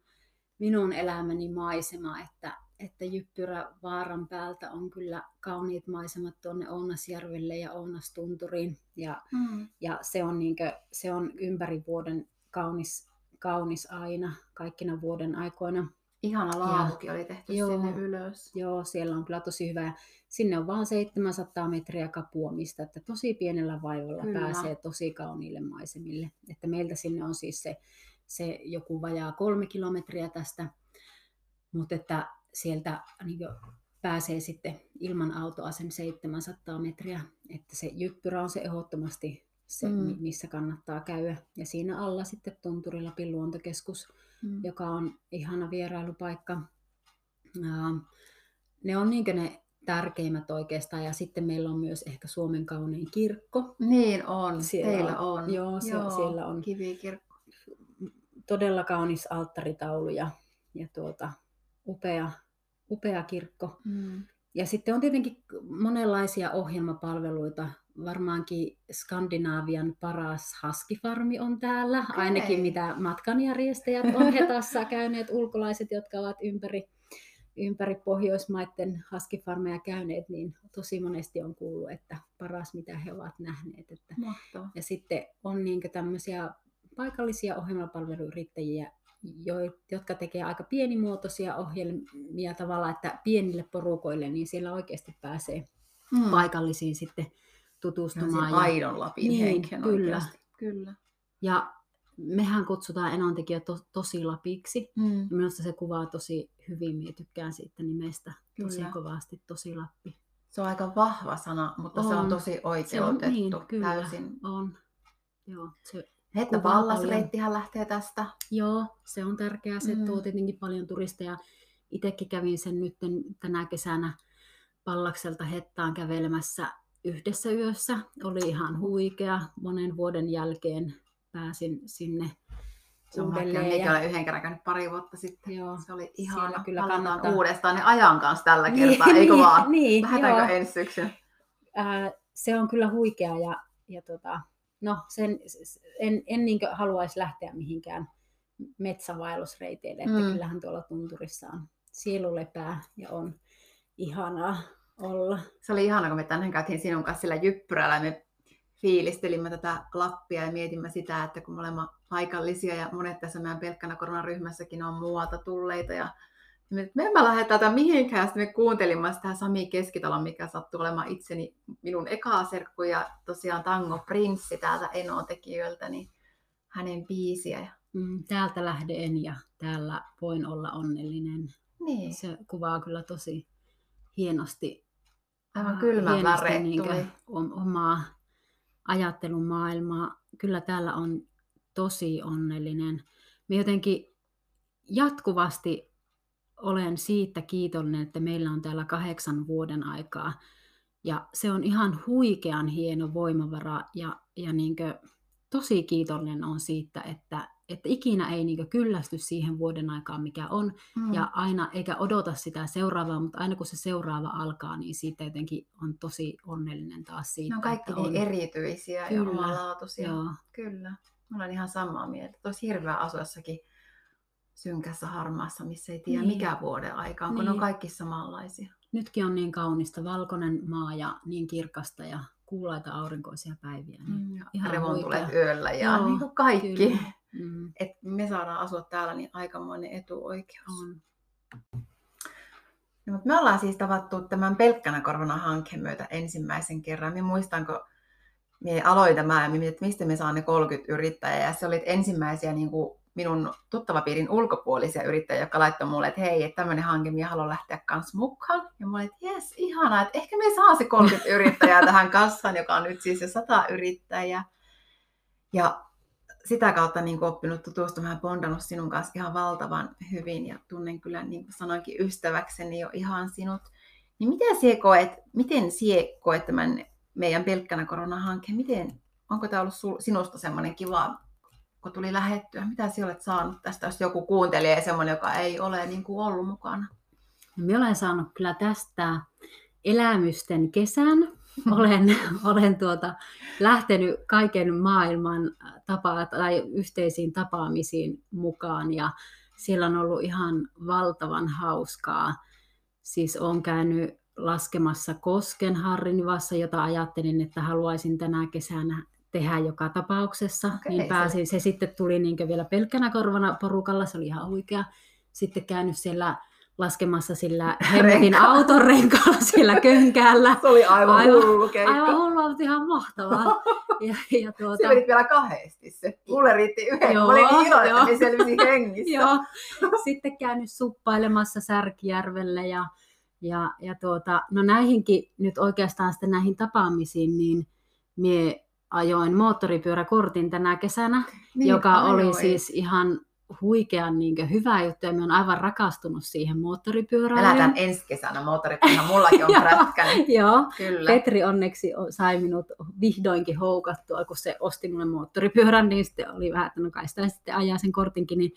minun elämäni maisema, että, että Jyppyrä vaaran päältä on kyllä kauniit maisemat tuonne Ounasjärvelle ja Ounastunturiin. Ja, Mm. ja se, on niin kuin, se on ympäri vuoden kaunis, kaunis aina, kaikkina vuoden aikoina. Ihana laavukin oli tehty Joo. sinne ylös. Joo, siellä on kyllä tosi hyvä. ja Sinne on vaan 700 metriä kapuamista, että tosi pienellä vaivalla Kyllä. pääsee tosi kauniille maisemille. Että meiltä sinne on siis se, se joku vajaa kolme kilometriä tästä, mutta että sieltä niin pääsee sitten ilman autoa sen 700 metriä. Että se Jyppyrä on se ehdottomasti se, Mm. missä kannattaa käydä. Ja siinä alla sitten Tunturi Lapin luontokeskus, Mm. joka on ihana vierailupaikka. Ää, Ne on niin ne tärkeimmät oikeastaan. Ja sitten meillä on myös ehkä Suomen kaunein kirkko. Niin on, Siellä teillä on- on. joo, se- siellä on. Kivikirkko. Todella kaunis alttaritaulu ja, ja tuota, upea, upea kirkko. Mm. Ja sitten on tietenkin monenlaisia ohjelmapalveluita. Varmaankin Skandinaavian paras haskifarmi on täällä, Okei. ainakin mitä matkanjärjestäjät on hetassa käyneet, ulkolaiset, jotka ovat ympäri, ympäri Pohjoismaiden haskifarmeja käyneet, niin tosi monesti on kuullut, että paras mitä he ovat nähneet. Että Mahtavaa. ja sitten on niin tämmöisiä paikallisia ohjelmapalveluyrittäjiä, jo- jotka tekee aika pienimuotoisia ohjelmia tavallaan, että pienille porukoille, niin siellä oikeasti pääsee Mm. paikallisiin sitten tutustumaan. Ja, aidon Lapin Niin, kyllä. oikeasti. Kyllä. ja mehän kutsutaan enontekijä to, tosi lapiksi. Mm. Minusta se kuvaa tosi hyvin, minä tykkään siitä nimestä tosi Kyllä. kovasti, tosi Lappi. Se on aika vahva sana, mutta se on On. tosi Se on oikeutettu. niin, kyllä, Täysin. on. Joo, se Hetta kuvaa Pallasreittihän lähtee tästä. Joo, se on tärkeää. Se Mm. tuo tietenkin paljon turisteja. Itsekin kävin sen nyt tänä kesänä Pallakselta Hettaan kävelemässä yhdessä yössä. Oli ihan huikea. Monen vuoden jälkeen pääsin sinne Se on uudelleen. ja- yhden kerran käynyt pari vuotta sitten. Joo. Se oli Siellä ihana. kyllä kannattaa- uudestaan ne ajan kanssa tällä kertaa, eikö niin, vaan? Niin, Lähdetäänkö joo. ensi syksyn? Ää, se on kyllä huikea ja, ja tota, no, sen, en, en niin haluaisi lähteä mihinkään metsävaellusreiteille, että Mm. kyllähän tuolla tunturissa on sielu lepää ja on ihanaa olla. Se oli ihana, kun me tänään käytiin sinun kanssa sillä jyppyrällä me fiilistelimme tätä Lappia ja mietimme sitä, että kun me olemme paikallisia ja monet tässä meidän pelkkänä koronaryhmässäkin on muualta tulleita ja me, me emme lähde tätä mihinkään. Sitten me kuuntelimme sitä Sami Keskitalon, mikä sattuu olemaan itseni minun eka serkku ja tosiaan Tango Prinssi täältä Enoon tekijöiltä, niin hänen biisiä. Mm, täältä lähden ja täällä voin olla onnellinen. Niin, Se kuvaa kyllä tosi hienosti, aivan niinkö tuli. om- omaa ajattelun maailmaa. Kyllä täällä on tosi onnellinen. Me jotenkin jatkuvasti olen siitä kiitollinen, että meillä on täällä kahdeksan vuoden aikaa. Ja se on ihan huikean hieno voimavara ja, ja niinkö, tosi kiitollinen on siitä, että, että ikinä ei niinkö kyllästy siihen vuoden aikaan, mikä on. Mm. Ja aina, eikä odota sitä seuraavaa, mutta aina kun se seuraava alkaa, niin siitä jotenkin on tosi onnellinen taas siitä. ne on kaikki niin on, erityisiä ja Kyllä, omalaatuisia. Joo, Kyllä, mä olen ihan samaa mieltä. Tosi hirveä asua jossakin synkässä harmaassa, missä ei tiedä Niin. mikä vuoden aika on, kun ne on Niin. kaikki samanlaisia. nytkin on niin kaunista, valkoinen maa ja niin kirkasta ja kuulaita aurinkoisia päiviä. Niin Mm, ja ihan revontulet huikea. yöllä ja Joo, niin kuin kaikki. kyllä. Mm, Et me saadaan asua täällä, niin aikamoinen etuoikeus. on. No, mutta me ollaan siis tavattu tämän pelkkänä korvana hankkeen myötä ensimmäisen kerran. Minä muistan, kun me aloin tämä ja mietin, että mistä me saan ne 30 yrittäjää. Ja se oli ensimmäisiä niin kuin minun tuttavapiirin ulkopuolisia yrittäjiä, jotka laittoi mulle, että hei, että tämmöinen hanke, minä haluan lähteä kanssa mukaan. Ja mä olin, että jes, ihanaa, että ehkä me saa se 30 yrittäjää tähän kassaan, joka on nyt siis jo 100 yrittäjää. Ja sitä kautta niin oppinut tutustumaan ja bondannut sinun kanssa ihan valtavan hyvin ja tunnen kyllä, niin kuin sanoinkin, ystäväkseni jo ihan sinut. Niin miten sie koet, miten sie koet tämän meidän pelkkänä koronahankkeen? Miten, onko tämä ollut sinusta semmoinen kiva, kun tuli lähettyä? Mitä sinä olet saanut tästä, jos joku kuuntelee semmoinen, joka ei ole niin kuin ollut mukana? Minä olen saanut kyllä tästä elämysten kesän. Olen, olen tuota, lähtenyt kaiken maailman tapa, tai yhteisiin tapaamisiin mukaan ja siellä on ollut ihan valtavan hauskaa. Siis olen käynyt laskemassa Kosken Harrinivassa, jota ajattelin, että haluaisin tänä kesänä tehdä joka tapauksessa. Okay, niin pääsin, se... se sitten tuli niin vielä pelkkänä korvana porukalla, se oli ihan huikea. Sitten käynyt siellä laskemassa sillä hemmetin auton renkaalla siellä könkäällä. Se oli aivan, aivan hullu keikka. Aivan hullu, mutta ihan mahtavaa. Ja, ja tuota... Se oli vielä kahdesti se. Mulle riitti yhden. Joo, Mä olin niin iloinen, että selvisi hengissä. joo. Sitten käynyt suppailemassa Särkijärvelle ja, ja, ja tuota, no näihinkin nyt oikeastaan sitten näihin tapaamisiin, niin mie ajoin moottoripyöräkortin tänä kesänä, niin, joka ajoin. oli siis ihan huikean niin hyvä juttu ja mä oon aivan rakastunut siihen moottoripyörään. Lähdetään ensi kesänä moottoripyörään, mullakin on prätkäinen. Joo, Kyllä. Petri onneksi sai minut vihdoinkin houkattua, kun se osti mulle moottoripyörän, niin sitten oli vähän, että no kai sitä sitten ajaa sen kortinkin, niin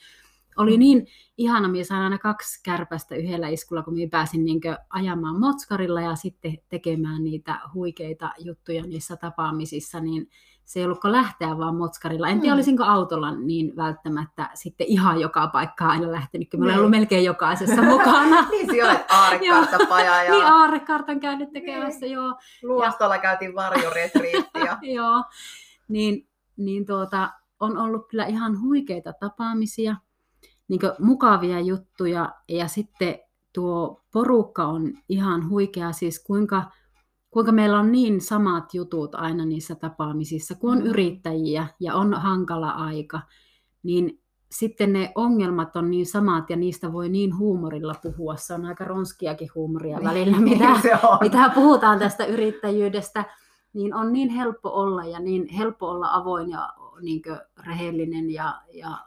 oli niin ihana, minä sain aina kaksi kärpästä yhdellä iskulla, kun minä pääsin niin ajamaan motskarilla ja sitten tekemään niitä huikeita juttuja niissä tapaamisissa, niin se ei ollutko lähteä vaan motskarilla. En tiedä, mm. olisinko autolla niin välttämättä sitten ihan joka paikkaan aina lähtenyt, kun mä olen ollut niin. melkein jokaisessa mukana. niin, sinä olet aarekarttapaja. ja... niin, aarekartan käynyt tekemässä, niin. joo. Luostolla ja... käytiin varjoretriittiä. joo, niin, niin tuota, on ollut kyllä ihan huikeita tapaamisia, niin mukavia juttuja, ja sitten tuo porukka on ihan huikea, siis kuinka kuinka meillä on niin samat jutut aina niissä tapaamisissa, kun on mm. yrittäjiä ja on hankala aika, niin sitten ne ongelmat on niin samat ja niistä voi niin huumorilla puhua. Se on aika ronskiakin huumoria niin, välillä, mitä, mitä puhutaan tästä yrittäjyydestä. Niin on niin helppo olla ja niin helppo olla avoin ja niin rehellinen ja, ja,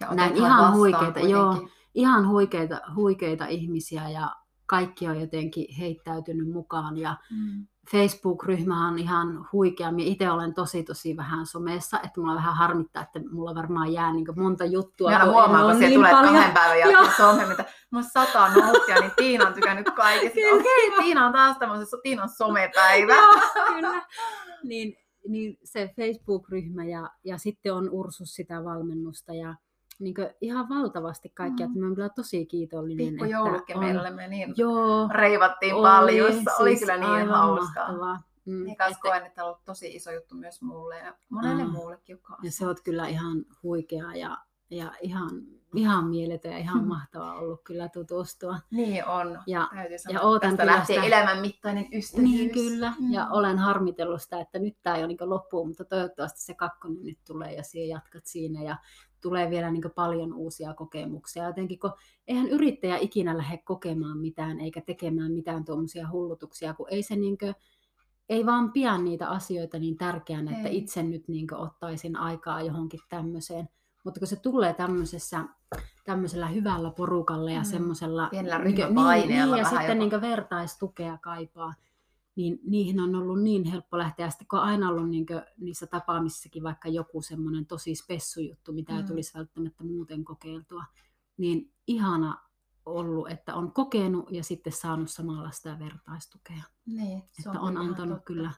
ja näin ihan huikeita, joo, ihan huikeita, huikeita ihmisiä ja kaikki on jotenkin heittäytynyt mukaan ja mm. Facebook-ryhmä on ihan huikea. Minä itse olen tosi tosi vähän somessa, että mulla vähän harmittaa, että mulla varmaan jää niin monta juttua. Minä huomaan, kun, niin tulee paljon. kahden päivän jälkeen some, mitä mulla sata nouttia, niin Tiina on tykännyt kaikesta. Okei, okay, Tiina on taas tämmöinen, Tiina on somepäivä. Joo, kyllä. Niin, niin se Facebook-ryhmä ja, ja sitten on Ursus sitä valmennusta ja niin ihan valtavasti kaikkia, mm. että mä oon kyllä tosi kiitollinen. Pikku joulukin on... meillä me niin joo, reivattiin oli, paljon, siis oli kyllä niin hauskaa. Mahtavaa. Mm, niin kanssa että... koen, että on ollut tosi iso juttu myös mulle ja monelle mm. muullekin, joka Ja se oot kyllä ihan huikea ja, ja ihan, ihan mieletön ja ihan mahtavaa ollut kyllä tutustua. Niin on, ja, täytyy sanoa. Ja ootan tästä lähtee sitä... elämän mittainen ystävyys. Niin kyllä, mm. ja olen harmitellut sitä, että nyt tämä ei ole niin loppuun, mutta toivottavasti se kakkonen nyt tulee ja siihen jatkat siinä. Ja tulee vielä niin paljon uusia kokemuksia. Jotenkin, kun eihän yrittäjä ikinä lähde kokemaan mitään eikä tekemään mitään tuommoisia hullutuksia, kun ei se niin kuin, ei vaan pian niitä asioita niin tärkeänä, että itse nyt niin ottaisin aikaa johonkin tämmöiseen. Mutta kun se tulee tämmöisessä, tämmöisellä hyvällä porukalla ja mm. semmoisella... Pienellä niin, niin, niin, ja sitten niin vertaistukea kaipaa, niin niihin on ollut niin helppo lähteä. Sitten kun on aina ollut niin niissä tapaamisissakin vaikka joku semmoinen tosi spessujuttu, mitä mm. ei tulisi välttämättä muuten kokeiltua, niin ihana ollut, että on kokenut ja sitten saanut samalla sitä vertaistukea. Niin, se että on, on antanut totta. kyllä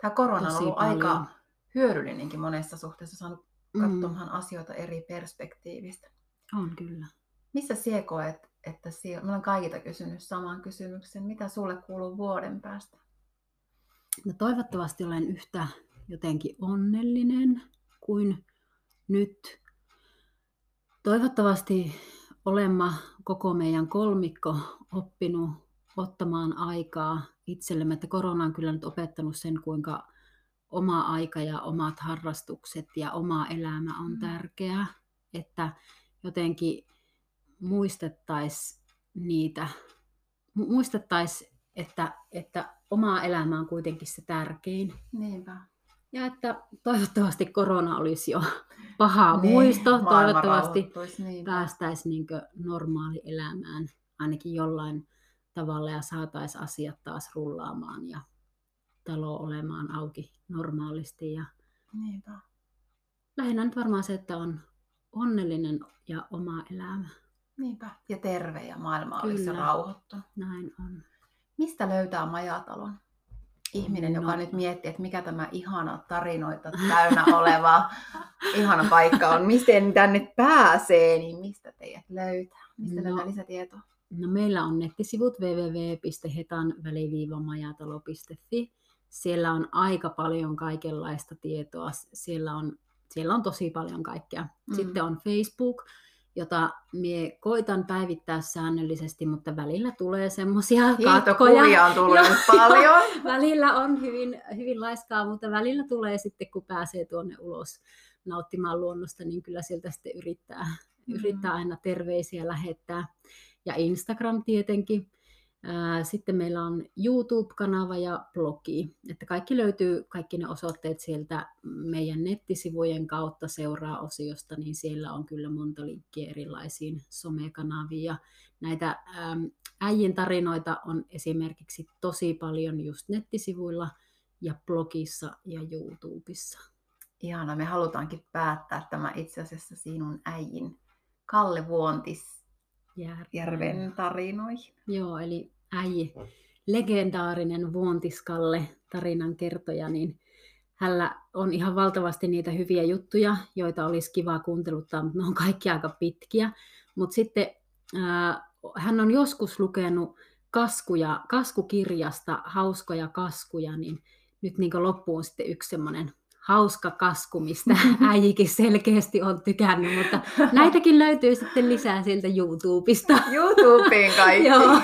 Tämä korona on ollut paljon. aika hyödyllinenkin monessa suhteessa, saanut mm. katsomaan mm. asioita eri perspektiivistä. On kyllä. Missä sinä koet, että siellä, mä olen kaikilta kysynyt saman kysymyksen, mitä sulle kuuluu vuoden päästä? No toivottavasti olen yhtä jotenkin onnellinen kuin nyt. Toivottavasti olemme koko meidän kolmikko oppinut ottamaan aikaa itsellemme, että korona on kyllä nyt opettanut sen, kuinka oma aika ja omat harrastukset ja oma elämä on mm. tärkeää, että jotenkin muistettaisiin niitä, muistettaisiin, että, että oma elämä on kuitenkin se tärkein. Niinpä. Ja että toivottavasti korona olisi jo paha niin, muisto. Toivottavasti päästäisiin niin normaali elämään ainakin jollain tavalla ja saataisiin asiat taas rullaamaan ja talo olemaan auki normaalisti. Ja Niinpä. Lähinnä nyt varmaan se, että on onnellinen ja oma elämä. Niinpä. Ja terve ja maailma olisi Kyllä. rauhoittunut. Näin on. Mistä löytää majatalon? Ihminen, no. joka nyt miettii, että mikä tämä ihana tarinoita täynnä oleva ihana paikka on. Miten tänne pääsee, niin mistä teidät löytää? Mistä no. löytää lisätietoa? No meillä on nettisivut www.hetan-majatalo.fi. Siellä on aika paljon kaikenlaista tietoa. Siellä on, siellä on tosi paljon kaikkea. Mm. Sitten on Facebook, jota mie koitan päivittää säännöllisesti, mutta välillä tulee semmoisia katkoja. on tullut paljon. välillä on hyvin, hyvin laiskaa, mutta välillä tulee sitten, kun pääsee tuonne ulos nauttimaan luonnosta, niin kyllä sieltä sitten yrittää, mm. yrittää aina terveisiä lähettää. Ja Instagram tietenkin. Sitten meillä on YouTube-kanava ja blogi. Että kaikki löytyy, kaikki ne osoitteet sieltä meidän nettisivujen kautta seuraa osiosta, niin siellä on kyllä monta linkkiä erilaisiin somekanaviin. Ja näitä äijin tarinoita on esimerkiksi tosi paljon just nettisivuilla ja blogissa ja YouTubessa. Ihana, me halutaankin päättää tämä itse asiassa sinun äijin Kalle Vuontis Järven, Järven tarinoihin. Joo, eli äi, legendaarinen Vuontiskalle tarinan kertoja, niin hänellä on ihan valtavasti niitä hyviä juttuja, joita olisi kiva kuunteluttaa, mutta ne on kaikki aika pitkiä. Mutta sitten äh, hän on joskus lukenut kaskuja, kaskukirjasta hauskoja kaskuja, niin nyt niin loppuun sitten yksi semmoinen hauska kasku, mistä äijikin selkeästi on tykännyt, mutta näitäkin löytyy sitten lisää sieltä YouTubesta. YouTubeen kaikki. Joo.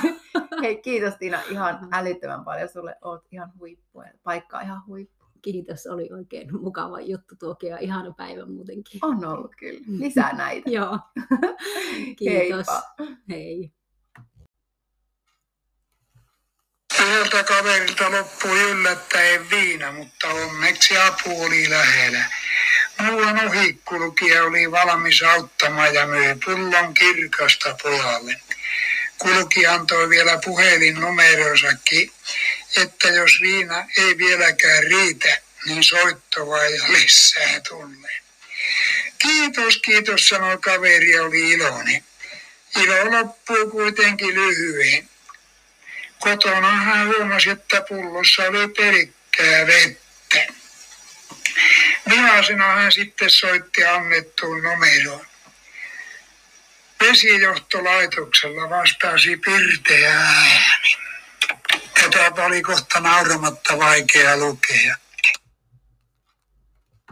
Hei, kiitos Tiina ihan älyttömän paljon sulle. Oot ihan huippu ja paikka ihan huippu. Kiitos, oli oikein mukava juttu tuokin ja ihana päivä muutenkin. On ollut kyllä. Lisää näitä. Joo. Kiitos. Heippa. Hei. Yhdeltä kaverilta loppui yllättäen viina, mutta onneksi apu oli lähellä. Muuan ohikulkija oli valmis auttamaan ja myi pullon kirkasta pojalle. Kulki antoi vielä puhelinnumeronsakin, että jos viina ei vieläkään riitä, niin soittoa ja lisää tulee. Kiitos, kiitos, sanoi kaveri oli iloni. Ilo loppuu kuitenkin lyhyen. Kotona hän huomasi, että pullossa oli pelkkää vettä. Vihaisena hän sitten soitti annettuun numeroon. Vesijohtolaitoksella vastasi pirteä ääni. Tätä oli kohta nauramatta vaikea lukea.